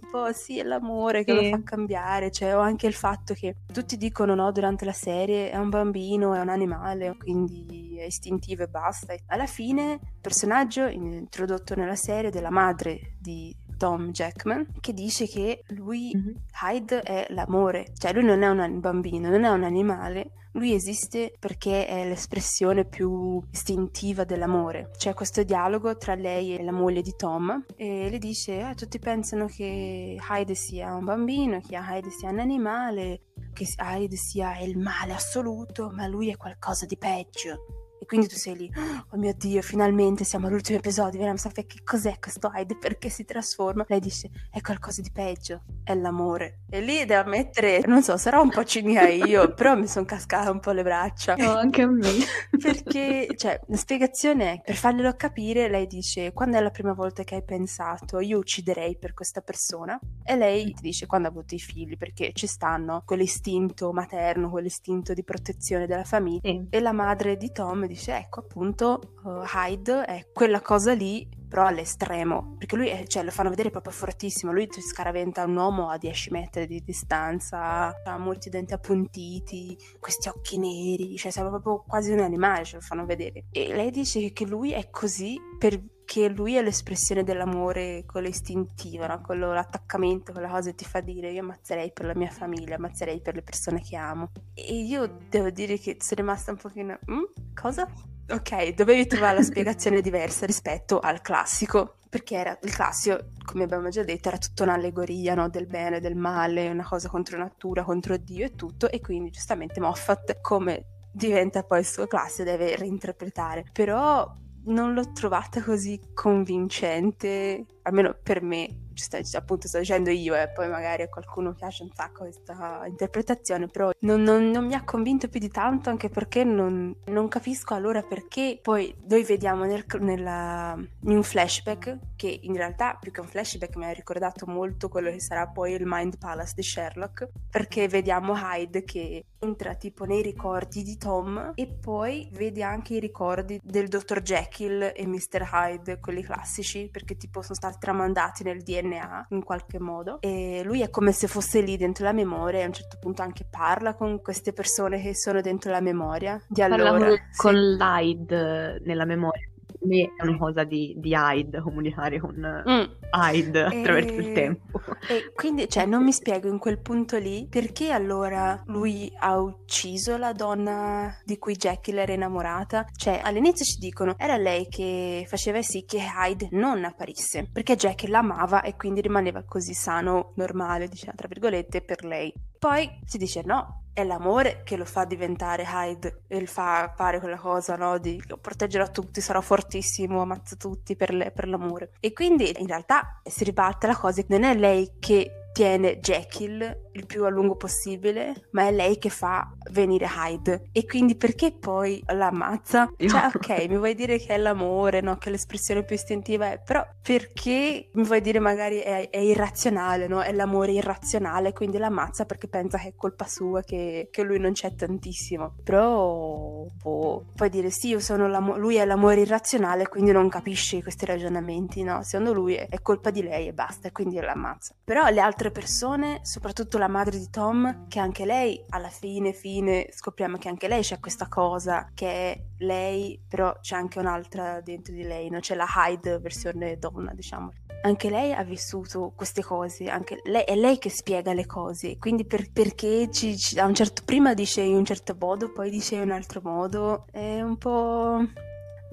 un po' sì, è l'amore che sì. lo fa cambiare, cioè ho anche il fatto che tutti dicono no durante la serie è un bambino, è un animale, quindi è istintivo e basta. Alla fine il personaggio introdotto nella serie della madre di Tom Jackman, che dice che lui, mm-hmm. Hyde, è l'amore, cioè lui non è un bambino, non è un animale, lui esiste perché è l'espressione più istintiva dell'amore. C'è questo dialogo tra lei e la moglie di Tom e le dice: ah, Tutti pensano che Hyde sia un bambino, che Hyde sia un animale, che Hyde sia il male assoluto, ma lui è qualcosa di peggio. E quindi tu sei lì, oh mio Dio, finalmente siamo all'ultimo episodio, vediamo sapere che cos'è questo Hyde, perché si trasforma. Lei dice, è qualcosa di peggio, è l'amore. E lì devo ammettere, non so, sarò un po' cinica io, però mi sono cascata un po' le braccia. No, anche a me. perché, cioè, la spiegazione è, per farglielo capire, lei dice, quando è la prima volta che hai pensato, io ucciderei per questa persona? E lei ti dice, quando ha avuto i figli, perché ci stanno quell'istinto materno, quell'istinto di protezione della famiglia. Sì. E la madre di Tom dice ecco appunto uh, Hyde è quella cosa lì però all'estremo. Perché lui è, cioè, lo fanno vedere proprio fortissimo. Lui ti scaraventa un uomo a 10 metri di distanza ha molti denti appuntiti questi occhi neri cioè sembra proprio quasi un animale ce lo fanno vedere. E lei dice che lui è così per che lui è l'espressione dell'amore, quello istintivo, no? quello l'attaccamento, quella cosa che ti fa dire io ammazzerei per la mia famiglia, ammazzerei per le persone che amo. E io devo dire che sono rimasta un pochino... Mm? Cosa? Ok, dovevi trovare la spiegazione diversa rispetto al classico, perché era il classico, come abbiamo già detto, era tutta un'allegoria no? del bene, del male, una cosa contro natura, contro Dio e tutto, e quindi giustamente Moffat, come diventa poi il suo classico, deve reinterpretare. Però non l'ho trovata così convincente, almeno per me, sta, appunto sto dicendo io e poi magari a qualcuno piace un sacco questa interpretazione, però non, non, non mi ha convinto più di tanto anche perché non, non capisco allora perché poi noi vediamo nel, nella, in un flashback che in realtà più che un flashback mi ha ricordato molto quello che sarà poi il Mind Palace di Sherlock perché vediamo Hyde che entra tipo nei ricordi di Tom e poi vede anche i ricordi del dottor Jekyll e Mr. Hyde, quelli classici, perché tipo sono stati tramandati nel DNA DNA in qualche modo e lui è come se fosse lì dentro la memoria e a un certo punto anche parla con queste persone che sono dentro la memoria di allora. Parla con sì. l'AID nella memoria me è una cosa di, di Hyde, comunicare con mm. Hyde attraverso e... il tempo. E quindi, cioè, non mi spiego in quel punto lì perché allora lui ha ucciso la donna di cui Jekyll era innamorata. Cioè, all'inizio ci dicono era lei che faceva sì che Hyde non apparisse perché Jekyll l'amava e quindi rimaneva così sano, normale, diciamo, tra virgolette, per lei. Poi si dice no, è l'amore che lo fa diventare Hyde e lo fa fare quella cosa, no? Di proteggerò tutti, sarò fortissimo, ammazzo tutti per, le, per l'amore. E quindi in realtà si ribatte la cosa, non è lei che tiene Jekyll il più a lungo possibile, ma è lei che fa venire Hyde. E quindi perché poi l'ammazza? Cioè, ok, mi vuoi dire che è l'amore, no? Che l'espressione più istintiva è, però perché mi vuoi dire magari è, è irrazionale, no? È l'amore irrazionale, quindi l'ammazza perché pensa che è colpa sua, che, che lui non c'è tantissimo. Però, boh, puoi dire sì, io sono l'amore, lui è l'amore irrazionale, quindi non capisci questi ragionamenti, no? Secondo lui è, è colpa di lei e basta, e quindi l'ammazza. Però le altre persone, soprattutto la madre di Tom, che anche lei alla fine, fine, scopriamo che anche lei c'è questa cosa, che è lei, però c'è anche un'altra dentro di lei, no? C'è la Hyde versione donna, diciamo. Anche lei ha vissuto queste cose, lei, è lei che spiega le cose, quindi per, perché ci, ci, certo, prima dice in un certo modo, poi dice in un altro modo, è un po'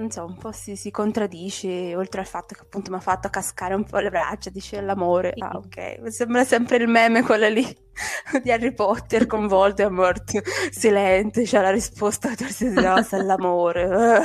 non so, un po' si, si, contraddice, oltre al fatto che appunto mi ha fatto cascare un po' le braccia, dice l'amore. Ah, ok, mi sembra sempre il meme quello lì di Harry Potter con Voldemort, silente, c'è la risposta a qualsiasi cosa, l'amore.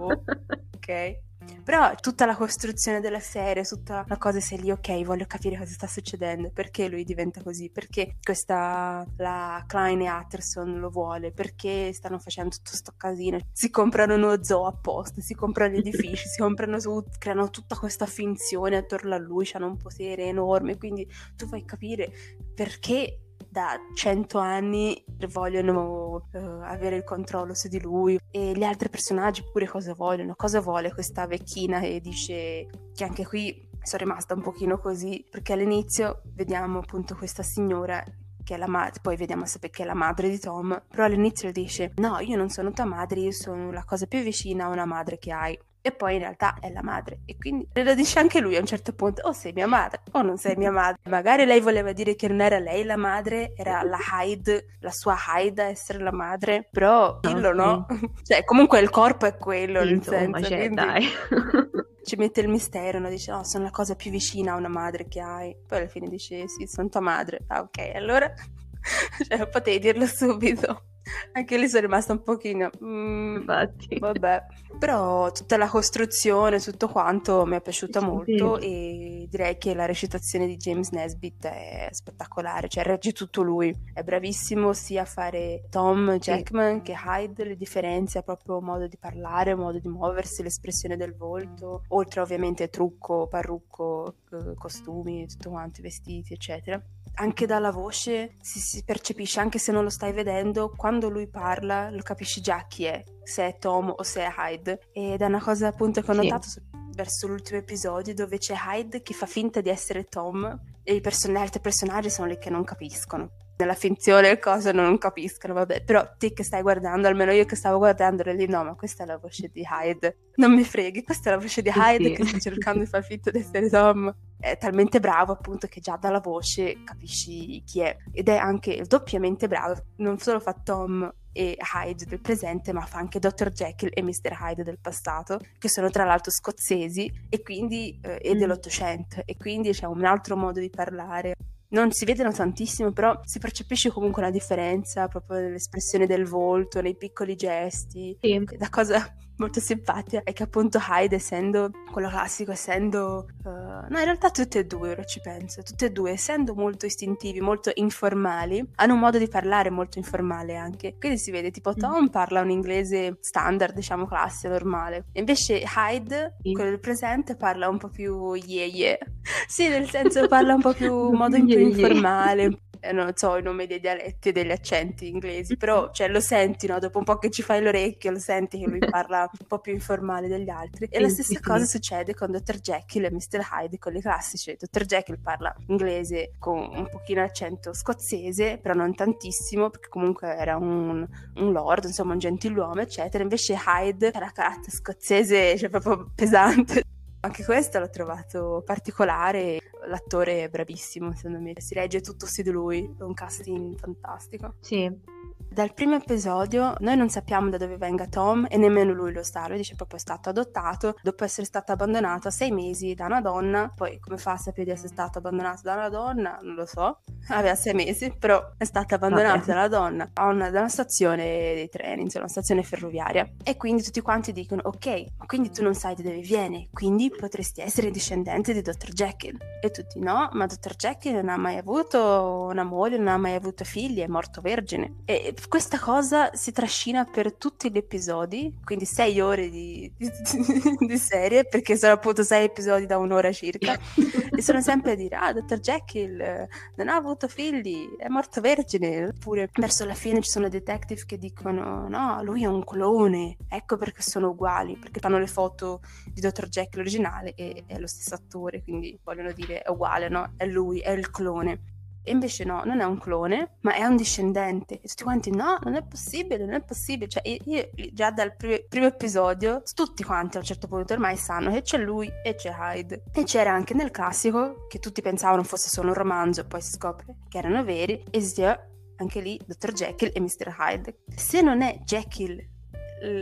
ok. Però tutta la costruzione della serie, tutta la cosa sei lì, ok, voglio capire cosa sta succedendo, perché lui diventa così, perché questa, la Klein e Atterson lo vuole, perché stanno facendo tutto questo casino, si comprano uno zoo apposta, si comprano gli edifici, si comprano su, creano tutta questa finzione attorno a lui, hanno un potere enorme, quindi tu fai capire perché da cento anni vogliono uh, avere il controllo su di lui e gli altri personaggi pure cosa vogliono, cosa vuole questa vecchina e dice che anche qui sono rimasta un pochino così? Perché all'inizio vediamo appunto questa signora che è la madre, poi vediamo se perché è la madre di Tom, però all'inizio dice no io non sono tua madre, io sono la cosa più vicina a una madre che hai e poi in realtà è la madre e quindi lo dice anche lui a un certo punto o sei mia madre o non sei mia madre magari lei voleva dire che non era lei la madre era la Hyde la sua Hyde a essere la madre però dillo no, no? cioè comunque il corpo è quello sì, nel insomma, senso cioè, quindi... dai ci mette il mistero, no? dice, oh, sono la cosa più vicina a una madre che hai. Poi alla fine dice, sì, sono tua madre. Ah, ok, allora cioè, potevi dirlo subito. Anche lì sono rimasta un pochino. Mm, Infatti. Vabbè. Però tutta la costruzione, tutto quanto mi è piaciuta sì, molto sì. e direi che la recitazione di James Nesbitt è spettacolare, cioè regge tutto lui. È bravissimo sia a fare Tom Jackman sì. che Hyde, le differenze, proprio modo di parlare, modo di muoversi, l'espressione del volto, oltre ovviamente trucco, parrucco, costumi, tutto quanto, vestiti, eccetera anche dalla voce si, si, percepisce, anche se non lo stai vedendo, quando lui parla lo capisci già chi è, se è Tom o se è Hyde. Ed è una cosa appunto che ho notato sì. verso l'ultimo episodio dove c'è Hyde che fa finta di essere Tom e i person- altri personaggi sono lì che non capiscono nella finzione le cose non capiscono, vabbè, però te che stai guardando, almeno io che stavo guardando, ero lì, no, ma questa è la voce di Hyde, non mi freghi, questa è la voce di Hyde sì. che sta cercando di far finta di essere Tom. È talmente bravo appunto che già dalla voce capisci chi è ed è anche doppiamente bravo, non solo fa Tom e Hyde del presente, ma fa anche Dr. Jekyll e Mr. Hyde del passato, che sono tra l'altro scozzesi e quindi eh, e mm. dell'Ottocento, e quindi c'è un altro modo di parlare non si vedono tantissimo, però si percepisce comunque una differenza proprio nell'espressione del volto, nei piccoli gesti. Sì. La cosa molto simpatica è che appunto Hyde essendo quello classico essendo uh, no in realtà tutte e due ora ci penso tutte e due essendo molto istintivi molto informali hanno un modo di parlare molto informale anche quindi si vede tipo mm. Tom mm. parla un inglese standard diciamo classe normale invece Hyde sì. quello del presente parla un po' più yeah yeah sì nel senso parla un po' più in modo più informale eh, non so i nomi dei dialetti e degli accenti inglesi, però cioè, lo senti, no? Dopo un po' che ci fai l'orecchio, lo senti che lui parla un po' più informale degli altri. E la stessa cosa succede con Dr. Jekyll e Mr. Hyde, con i classici. Dr. Jekyll parla inglese con un pochino accento scozzese, però non tantissimo, perché comunque era un, un lord, insomma un gentiluomo, eccetera. Invece Hyde era carattere scozzese, cioè proprio pesante. Anche questo l'ho trovato particolare, l'attore è bravissimo secondo me, si regge tutto su di lui, è un casting fantastico. Sì, dal primo episodio noi non sappiamo da dove venga Tom e nemmeno lui lo sa, lui dice proprio è stato adottato dopo essere stato abbandonato a sei mesi da una donna, poi come fa a sapere di essere stato abbandonato da una donna? Non lo so, aveva sei mesi, però è stato abbandonato okay. dalla donna a una, da una stazione dei treni, insomma una stazione ferroviaria e quindi tutti quanti dicono ok, quindi tu non sai da dove viene, quindi potresti essere discendente di Dr. Jekyll e tutti no, ma Dr. Jekyll non ha mai avuto una moglie, non ha mai avuto figli, è morto vergine e questa cosa si trascina per tutti gli episodi, quindi sei ore di, di, di serie, perché sono appunto sei episodi da un'ora circa, e sono sempre a dire, ah, Dr. Jekyll non ha avuto figli, è morto vergine, oppure verso la fine ci sono detective che dicono, no, lui è un clone, ecco perché sono uguali, perché fanno le foto di Dr. Jekyll originale e è lo stesso attore, quindi vogliono dire è uguale, no? È lui, è il clone. E invece no, non è un clone, ma è un discendente. E tutti quanti, no, non è possibile, non è possibile. Cioè, io, io già dal primo, primo episodio, tutti quanti a un certo punto ormai sanno che c'è lui e c'è Hyde. E c'era anche nel classico, che tutti pensavano fosse solo un romanzo, poi si scopre che erano veri, esisteva anche lì Dr. Jekyll e Mr. Hyde. Se non è Jekyll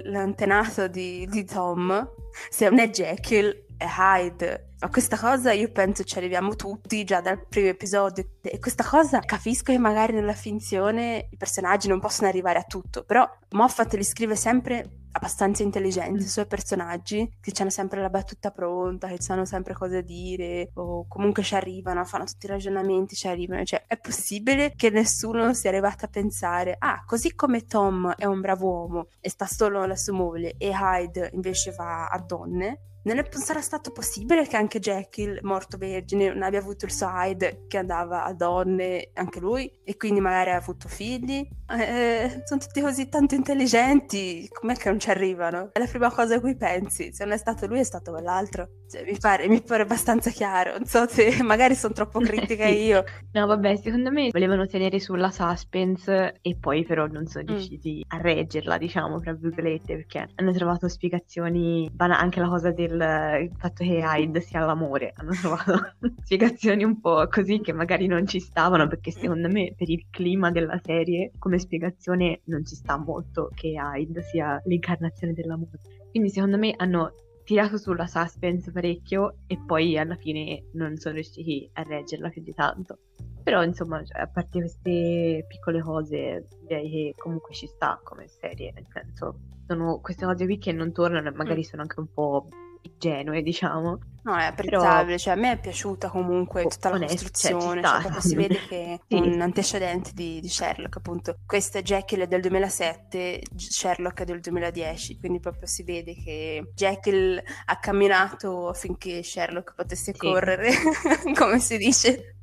l'antenato di, di Tom, se non è Jekyll, Hyde. Ma questa cosa io penso ci arriviamo tutti già dal primo episodio. E questa cosa capisco che magari nella finzione i personaggi non possono arrivare a tutto, però Moffat li scrive sempre abbastanza intelligenti, i suoi personaggi, che hanno sempre la battuta pronta, che sanno sempre cosa dire, o comunque ci arrivano, fanno tutti i ragionamenti, ci arrivano. Cioè, è possibile che nessuno sia arrivato a pensare, ah, così come Tom è un bravo uomo e sta solo alla sua moglie, e Hyde invece va a donne, non è, sarà stato possibile che anche Jekyll, morto vergine, non abbia avuto il suo Hyde che andava a donne, anche lui, e quindi magari ha avuto figli? Eh, sono tutti così tanto intelligenti, com'è che non ci arrivano? È la prima cosa a cui pensi, se non è stato lui è stato quell'altro. Cioè, mi, pare, mi, pare, abbastanza chiaro. Non so se magari sono troppo critica sì. io. No, vabbè, secondo me volevano tenere sulla suspense e poi però non sono mm. riusciti a reggerla, diciamo, tra virgolette, perché hanno trovato spiegazioni, anche la cosa del fatto che Hyde sia l'amore, hanno trovato spiegazioni un po' così che magari non ci stavano, perché secondo me per il clima della serie come spiegazione non ci sta molto che Hyde sia l'incarnazione dell'amore. Quindi secondo me hanno tirato sulla suspense parecchio e poi alla fine non sono riusciti a reggerla più di tanto. Però insomma, cioè, a parte queste piccole cose, direi che comunque ci sta come serie, nel senso, sono queste cose qui che non tornano e magari mm. sono anche un po' ingenue, diciamo. No, è apprezzabile, Però... cioè a me è piaciuta comunque tutta la onesta, costruzione, cioè, cioè, si vede che è sì. un antecedente di, di, Sherlock, appunto. Questa è Jekyll del 2007, Sherlock è del 2010, quindi proprio si vede che Jekyll ha camminato affinché Sherlock potesse sì. correre, come si dice.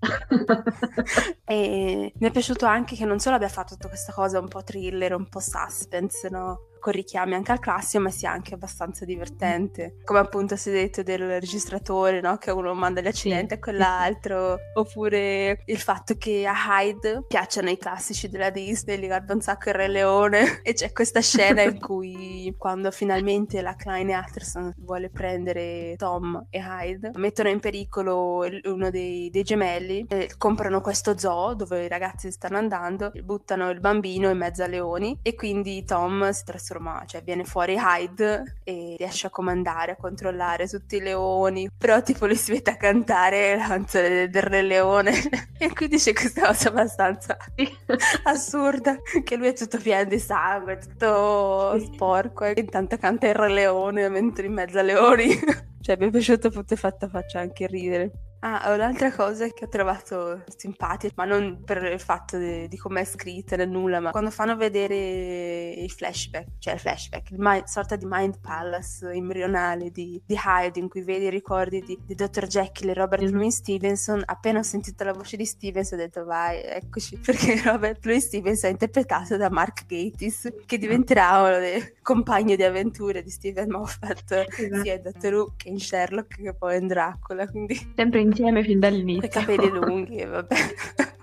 e mi è piaciuto anche che non solo abbia fatto tutta questa cosa un po' thriller, un po' suspense, no? Con richiami anche al classico, ma sia anche abbastanza divertente. Come appunto si è detto del registratore, no? Che uno manda gli accidenti a quell'altro, oppure il fatto che a Hyde piacciono i classici della Disney, li guarda un sacco il Re Leone, e c'è questa scena in cui quando finalmente la Klein Atterson vuole prendere Tom e Hyde, mettono in pericolo uno dei, dei gemelli, comprano questo zoo dove i ragazzi stanno andando, buttano il bambino in mezzo a leoni e quindi Tom si trasforma trasforma, cioè viene fuori Hyde e riesce a comandare, a controllare tutti i leoni, però tipo lui si mette a cantare la canzone del Re Leone e quindi c'è questa cosa abbastanza assurda, che lui è tutto pieno di sangue, tutto sporco e intanto canta il Re Leone mentre in mezzo a leoni. cioè mi è piaciuto tutto fatta faccia anche ridere. Ah, un'altra cosa che ho trovato simpatica, ma non per il fatto di, di come è scritta né nulla, ma quando fanno vedere i flashback, cioè il flashback, il mind, sorta di Mind Palace embrionale di, di Hyde, in cui vedi i ricordi di, di Dr. Jekyll e Robert mm. Louis Stevenson, appena ho sentito la voce di Stevenson ho detto vai, eccoci, perché Robert Louis Stevenson è interpretato da Mark Gatiss, che diventerà uno dei compagni di avventure di Steven Moffat, esatto. sia in Dr. Who che in Sherlock che poi in Dracula, quindi... Sempre insieme fin dall'inizio. I capelli lunghi, vabbè.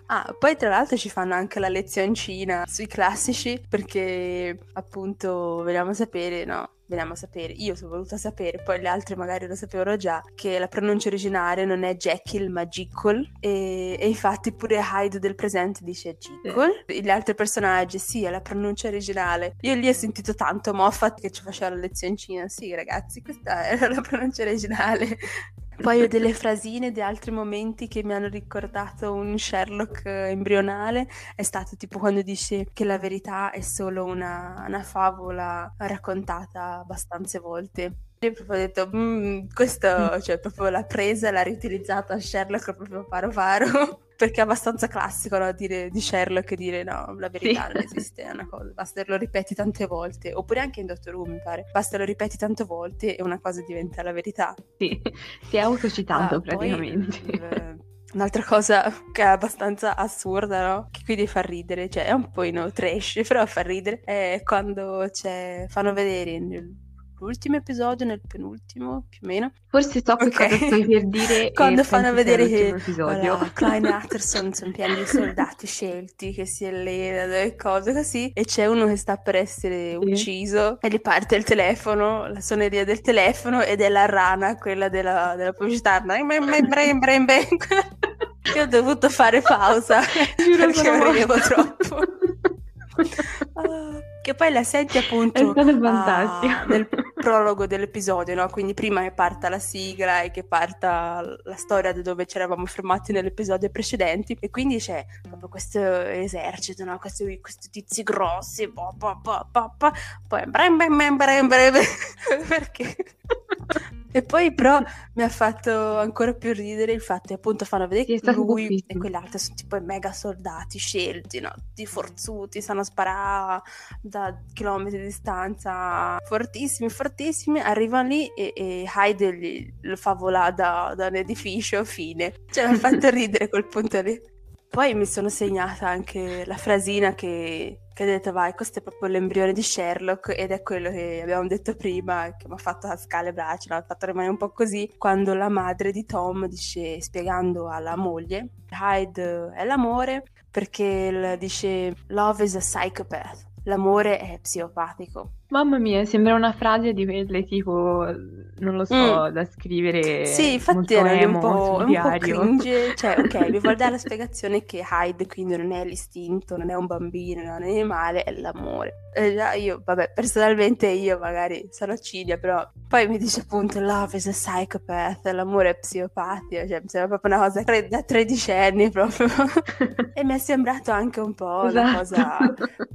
Ah, poi tra l'altro ci fanno anche la lezioncina sui classici perché appunto vogliamo sapere, no? Veniamo a sapere, io sono voluta sapere, poi le altre magari lo sapevano già, che la pronuncia originale non è Jekyll ma Jekyll e, e infatti pure Hyde del presente dice Jekyll. Sì. Gli altri personaggi, sì, è la pronuncia originale. Io lì ho sentito tanto Moffat che ci faceva la lezioncina, sì ragazzi, questa era la pronuncia originale. Poi ho delle frasine di altri momenti che mi hanno ricordato un Sherlock embrionale. È stato tipo quando dice che la verità è solo una, una favola raccontata abbastanza volte. Io proprio ho detto, mm, questo, cioè proprio l'ha presa, l'ha riutilizzata Sherlock proprio paro paro. Perché è abbastanza classico no? dire, di Sherlock dire no, la verità sì. non esiste, è una cosa, basta che lo ripeti tante volte, oppure anche in Doctor Who mi pare, basta che lo ripeti tante volte e una cosa diventa la verità. Sì, si è autocitato ah, praticamente. Poi, eh, Un'altra cosa che è abbastanza assurda, no? Che quindi fa ridere, cioè è un po' no, trash, però fa ridere, è quando fanno vedere l'ultimo episodio, nel penultimo più o meno. Forse so okay. cosa stai per dire. Quando fanno vedere che episodio. Klein Atterson sono pieni di soldati scelti che si allenano e cose così, e c'è uno che sta per essere ucciso sì. e gli parte il telefono, la suoneria del telefono ed è la rana, quella della, della pubblicità. Io ho dovuto fare pausa perché ridevo troppo. Che poi la senti appunto uh, nel prologo dell'episodio, no? Quindi prima che parta la sigla e che parta la storia di dove ci eravamo fermati nell'episodio precedenti. E quindi c'è proprio questo esercito, no? Questi, questi tizi grossi, po, po, po, poi brem, brem, brem, brem, perché e poi però mi ha fatto ancora più ridere il fatto che appunto fanno vedere che lui buffissimo. e quell'altro sono tipo i mega soldati scelti, no? Tutti forzuti, sanno sparare da chilometri di distanza, fortissimi, fortissimi, arrivano lì e, e gli, lo fa volare da, da un edificio, fine. Cioè mi ha fatto ridere quel punto lì. Poi mi sono segnata anche la frasina che che ha detto vai, questo è proprio l'embrione di Sherlock ed è quello che abbiamo detto prima, che mi ha fatto cascare le braccia, mi ha fatto rimanere un po' così, quando la madre di Tom dice, spiegando alla moglie, Hyde è l'amore perché dice love is a psychopath, l'amore è psicopatico. Mamma mia, sembra una frase di quelle tipo, non lo so, mm. da scrivere. Sì, infatti era un po', un po' cringe. Cioè, ok, vi vuol dare la spiegazione che Hyde quindi non è l'istinto, non è un bambino, non è un animale, è l'amore. E già io, vabbè, personalmente io magari sono cilia, però poi mi dice appunto love is a psychopath, l'amore è psicopatico, cioè mi sembra proprio una cosa da tredicenni proprio. e mi è sembrato anche un po' esatto. una cosa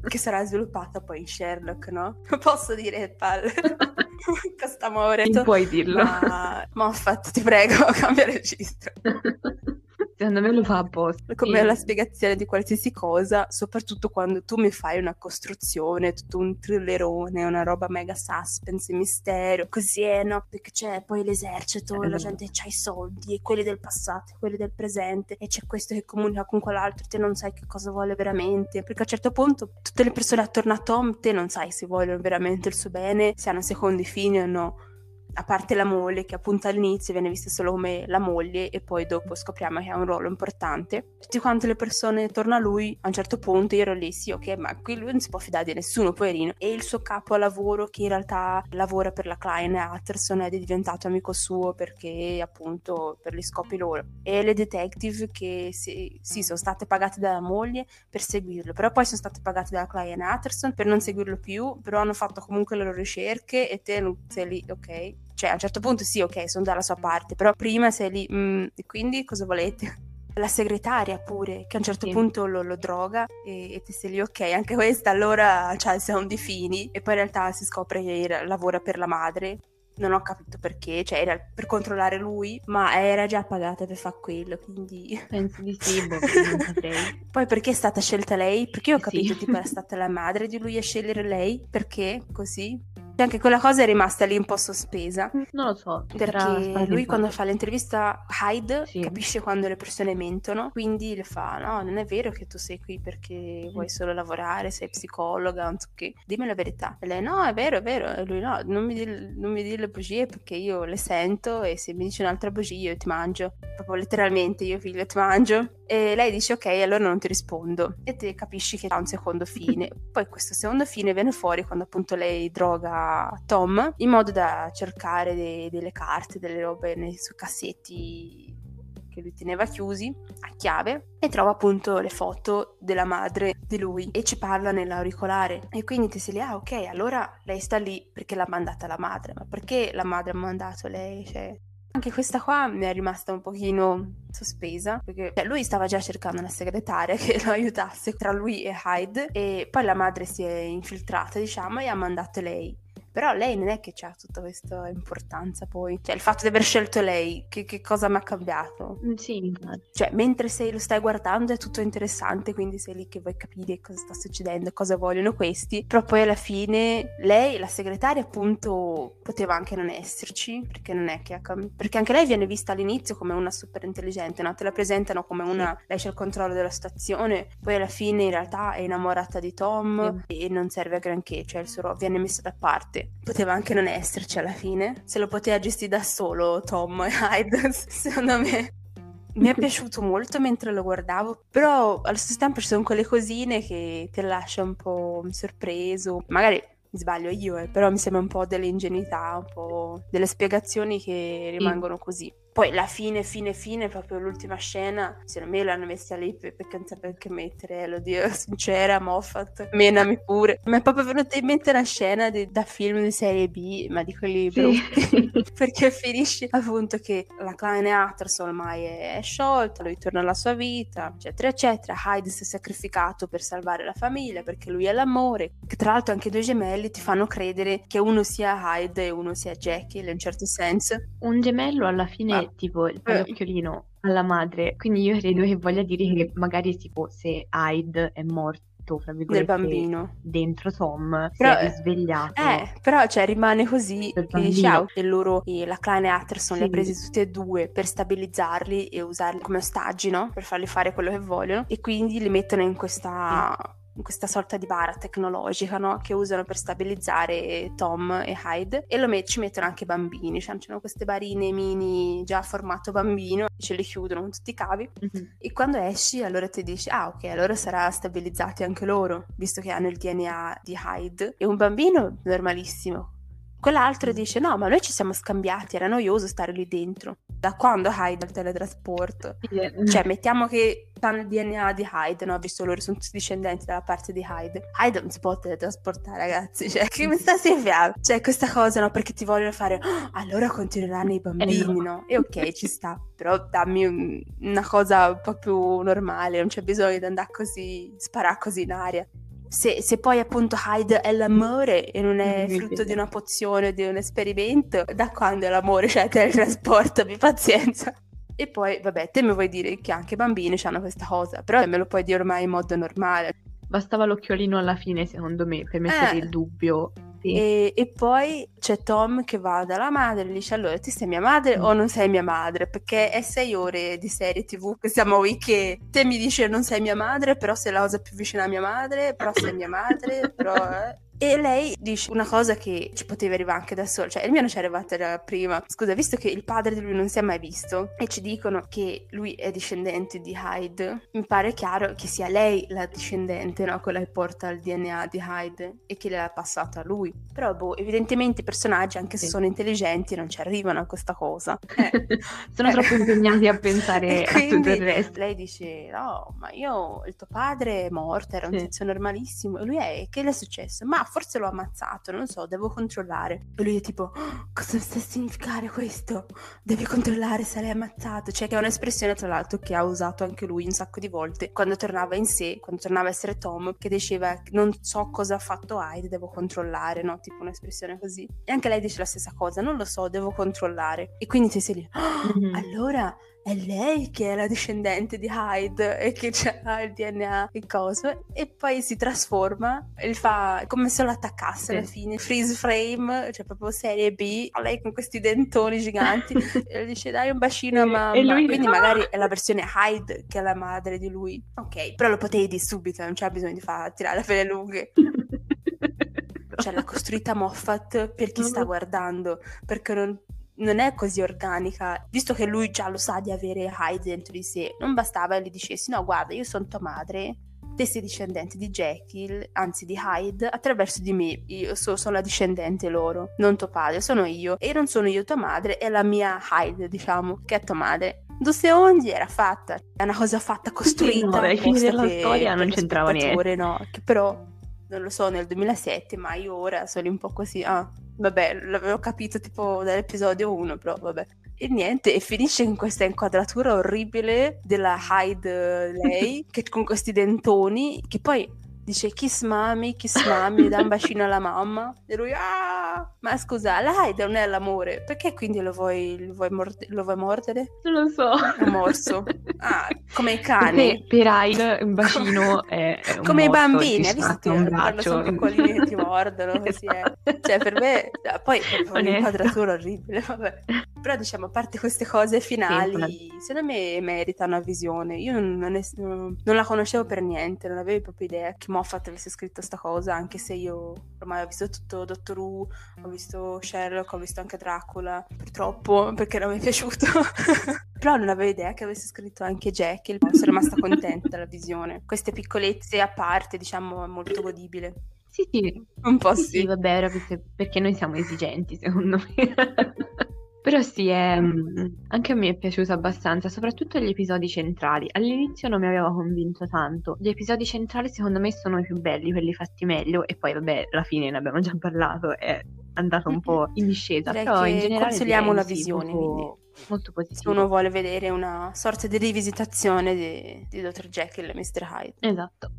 che sarà sviluppata poi in Sherlock, no? Posso dire palle. Questo amore. Non puoi dirlo. Ma Moffat, ti prego, cambia registro. Secondo me lo fa apposta. Come sì. la spiegazione di qualsiasi cosa, soprattutto quando tu mi fai una costruzione, tutto un thrillerone, una roba mega suspense, mistero, così è, no? Perché c'è poi l'esercito, eh, la gente ha i soldi, e quelli del passato, e quelli del presente, e c'è questo che comunica con quell'altro, te non sai che cosa vuole veramente. Perché a un certo punto tutte le persone attorno a Tom, te non sai se vogliono veramente il suo bene, se hanno secondi fini o no a parte la moglie che appunto all'inizio viene vista solo come la moglie e poi dopo scopriamo che ha un ruolo importante, tutte quante le persone attorno a lui a un certo punto io ero lì sì ok ma qui lui non si può fidare di nessuno poverino. E il suo capo a lavoro che in realtà lavora per la Klein Atterson ed è diventato amico suo perché appunto per gli scopi loro. E le detective che sì, sì sono state pagate dalla moglie per seguirlo però poi sono state pagate dalla Klein Atterson per non seguirlo più però hanno fatto comunque le loro ricerche e te sei lì ok cioè, a un certo punto sì, ok, sono dalla sua parte, però prima sei lì, mm, quindi cosa volete? La segretaria pure, che a un certo sì. punto lo, lo droga e, e ti sei lì, ok, anche questa allora cioè, sono di fini, e poi in realtà si scopre che lavora per la madre, non ho capito perché, cioè era per controllare lui, ma era già pagata per fare quello, quindi... Penso di sì, boh, non saprei. Poi perché è stata scelta lei? Perché io ho capito, sì. tipo, era stata la madre di lui a scegliere lei? Perché? Così? Anche quella cosa è rimasta lì un po' sospesa. Non lo so. Perché lui quando fa l'intervista Hyde sì. capisce quando le persone mentono, quindi le fa no, non è vero che tu sei qui perché vuoi solo lavorare, sei psicologa, non so che. Dimmi la verità. E lei no, è vero, è vero. E lui no, non mi dire di le bugie perché io le sento e se mi dici un'altra bugia io ti mangio. Proprio letteralmente io figlio ti mangio. E lei dice ok, allora non ti rispondo. E te capisci che ha un secondo fine. Poi questo secondo fine viene fuori quando appunto lei droga Tom in modo da cercare de- delle carte, delle robe nei suoi cassetti che lui teneva chiusi a chiave e trova appunto le foto della madre di lui e ci parla nell'auricolare e quindi ti sei lì ah ok allora lei sta lì perché l'ha mandata la madre ma perché la madre ha mandato lei cioè anche questa qua mi è rimasta un pochino sospesa perché cioè, lui stava già cercando una segretaria che lo aiutasse tra lui e Hyde e poi la madre si è infiltrata diciamo e ha mandato lei però lei non è che ha tutta questa importanza poi. Cioè, il fatto di aver scelto lei, che, che cosa mi ha cambiato? Mm, sì. Cioè, mentre sei, lo stai guardando è tutto interessante, quindi sei lì che vuoi capire cosa sta succedendo, cosa vogliono questi. Però poi alla fine lei, la segretaria, appunto, poteva anche non esserci, perché non è che ha cambiato. Perché anche lei viene vista all'inizio come una super intelligente, no? Te la presentano come una... Lei c'è il controllo della stazione, poi alla fine in realtà è innamorata di Tom sì. e non serve a granché, cioè il suo viene messo da parte parte. Poteva anche non esserci alla fine. Se lo poteva gestire da solo Tom e Hyde, secondo me. Mi è piaciuto molto mentre lo guardavo, però allo stesso tempo ci sono quelle cosine che ti lascia un po' sorpreso. Magari mi sbaglio io, eh, però mi sembra un po' dell'ingenuità, un po' delle spiegazioni che rimangono così. Poi la fine, fine, fine, proprio l'ultima scena, secondo me l'hanno messa lì perché non sapeva che mettere, lo dio sincera, Moffat, menami pure. Mi è proprio venuta in mente una scena di, da film di serie B, ma di quelli sì. brutti, perché finisce appunto che la Klein Atterson ormai è, è sciolta, lui torna alla sua vita, eccetera, eccetera. Hyde si è sacrificato per salvare la famiglia, perché lui è l'amore, che tra l'altro anche due gemelli ti fanno credere che uno sia Hyde e uno sia Jackie, in un certo senso. Un gemello alla fine ah. Tipo il pallocchiolino alla madre. Quindi io credo che voglia dire che magari tipo se Hyde è morto fra del bambino. dentro Tom però, si è risvegliato. eh però cioè rimane così che dici ah, e loro e la Klein Atterson sì. li ha presi tutti e due per stabilizzarli e usarli come ostaggi no? per farli fare quello che vogliono. E quindi li mettono in questa sì questa sorta di bara tecnologica no? che usano per stabilizzare Tom e Hyde e met- ci mettono anche bambini, cioè c'hanno queste barine mini già formato bambino, ce le chiudono con tutti i cavi mm-hmm. e quando esci allora ti dici ah ok allora sarà stabilizzati anche loro visto che hanno il DNA di Hyde e un bambino normalissimo Quell'altro dice: No, ma noi ci siamo scambiati, era noioso stare lì dentro. Da quando Hyde il teletrasporto? Yeah. Cioè, mettiamo che fanno il DNA di Hyde, no? Visto loro sono tutti discendenti dalla parte di Hyde. Hyde non si può teletrasportare, ragazzi. Cioè, che mi sta sempre Cioè, questa cosa, no? Perché ti vogliono fare. Oh, allora continueranno i bambini, no? E ok, ci sta. Però dammi un, una cosa un po' più normale. Non c'è bisogno di andare così, sparare così in aria se, se, poi appunto Hyde è l'amore e non è frutto di una pozione o di un esperimento, da quando è l'amore? Cioè, teletrasporto, abbi pazienza. E poi, vabbè, te mi vuoi dire che anche i bambini hanno questa cosa, però me lo puoi dire ormai in modo normale. Bastava l'occhiolino alla fine, secondo me, per mettere eh. il dubbio sì. E, e, poi c'è Tom che va dalla madre e gli dice allora ti sei mia madre mm. o non sei mia madre perché è sei ore di serie tv che siamo qui che te mi dici non sei mia madre però sei la cosa più vicina a mia madre però sei mia madre però... Eh. E lei dice una cosa che ci poteva arrivare anche da sola, cioè il mio non ci è arrivata da prima. Scusa, visto che il padre di lui non si è mai visto e ci dicono che lui è discendente di Hyde, mi pare chiaro che sia lei la discendente, no? Quella che porta il DNA di Hyde e che l'ha passato a lui. Però, boh, evidentemente i personaggi, anche se sì. sono intelligenti, non ci arrivano a questa cosa. Eh. sono troppo impegnati a pensare a tutto il resto. Lei dice, no, ma io, il tuo padre è morto, era un sì. tizio normalissimo. E lui è, che le è successo? Ma forse l'ho ammazzato, non so, devo controllare. E lui è tipo, oh, cosa sta a significare questo? Devi controllare se l'hai ammazzato. Cioè che è un'espressione tra l'altro che ha usato anche lui un sacco di volte quando tornava in sé, quando tornava a essere Tom, che diceva non so cosa ha fatto Hyde, devo controllare, no? Tipo un'espressione così. E anche lei dice la stessa cosa, non lo so, devo controllare. E quindi ti sei lì, oh, mm-hmm. allora è lei che è la discendente di Hyde e che ha il DNA e cosa e poi si trasforma e fa come se lo attaccasse sì. alla fine. Freeze frame cioè proprio serie B. Lei con questi dentoni giganti. E le dice dai un bacino a mamma. e lui... quindi magari è la versione Hyde che è la madre di lui. Ok però lo potevi dire subito non c'è bisogno di far tirare le pelle lunghe. Cioè l'ha costruita Moffat per chi sta guardando perché non non è così organica, visto che lui già lo sa di avere Hyde dentro di sé, non bastava che gli dicessi no guarda io sono tua madre, te sei discendente di Jekyll, anzi di Hyde, attraverso di me, io so, sono la discendente loro, non tuo padre, sono io, e non sono io tua madre, è la mia Hyde diciamo, che è tua madre. Due secondi era fatta, è una cosa fatta, costruita. no, ai fini della storia non c'entrava niente. No, che però, non lo so, nel 2007, ma io ora sono un po' così, ah, Vabbè, l'avevo capito tipo dall'episodio 1, però vabbè. E niente, e finisce in questa inquadratura orribile della Hyde lei, che con questi dentoni, che poi dice kiss mami, kiss mami, dà un bacino alla mamma. E lui, ah, ma scusa, la Hyde non è l'amore, perché quindi lo vuoi, lo vuoi, morde- lo vuoi mordere? Non lo so. Un morso. Ah, come i cani. Per Hyde un bacino è, è un Come morso, i bambini, hai visto? Un braccio. sono piccolini che ti mordono, così è. Cioè, per me, poi è un'inquadratura orribile, vabbè. Però diciamo, a parte queste cose finali, sì, secondo me merita una visione. Io non, non, è, non, la conoscevo per niente, non avevo proprio idea che Moffat avesse scritto sta cosa, anche se io ormai ho visto tutto Doctor Who, ho visto Sherlock, ho visto anche Dracula, purtroppo perché non mi è piaciuto. Però non avevo idea che avesse scritto anche Jekyll, sono rimasta contenta della visione. Queste piccolezze a parte, diciamo, è molto godibile. Sì, sì, un po' sì. sì vabbè, perché noi siamo esigenti, secondo me. Però sì, è, mm, anche a me è piaciuto abbastanza, soprattutto gli episodi centrali. All'inizio non mi aveva convinto tanto. Gli episodi centrali secondo me sono i più belli, quelli fatti meglio. E poi vabbè, alla fine ne abbiamo già parlato, è andato un po' in discesa. Direi però in generale consigliamo la visione. Molto, molto Se uno vuole vedere una sorta di rivisitazione di, di Dr. Jekyll e Mr. Hyde. Esatto.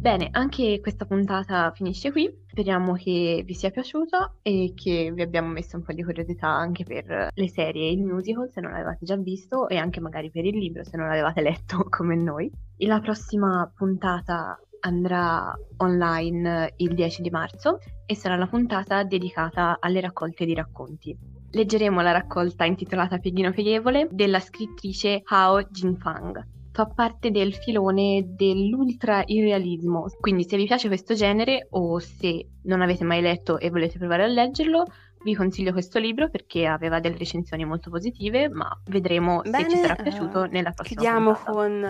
Bene, anche questa puntata finisce qui. Speriamo che vi sia piaciuta e che vi abbiamo messo un po' di curiosità anche per le serie e il musical se non l'avevate già visto e anche magari per il libro se non l'avevate letto come noi. E la prossima puntata andrà online il 10 di marzo e sarà la puntata dedicata alle raccolte di racconti. Leggeremo la raccolta intitolata Pieghino Pieghevole della scrittrice Hao Jinfang fa parte del filone dell'ultra irrealismo. Quindi se vi piace questo genere o se non avete mai letto e volete provare a leggerlo, vi consiglio questo libro perché aveva delle recensioni molto positive, ma vedremo Bene, se ci sarà piaciuto uh, nella prossima Chiudiamo puntata. con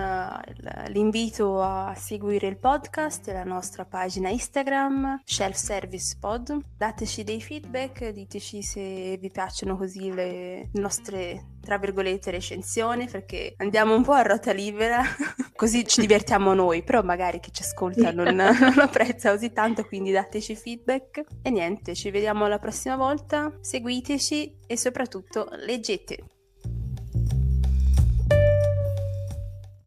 uh, l'invito a seguire il podcast e la nostra pagina Instagram, Shelf Service Pod. Dateci dei feedback, diteci se vi piacciono così le nostre tra virgolette recensioni perché andiamo un po' a ruota libera così ci divertiamo noi però magari chi ci ascolta non, non lo apprezza così tanto quindi dateci feedback. E niente ci vediamo la prossima volta seguiteci e soprattutto leggete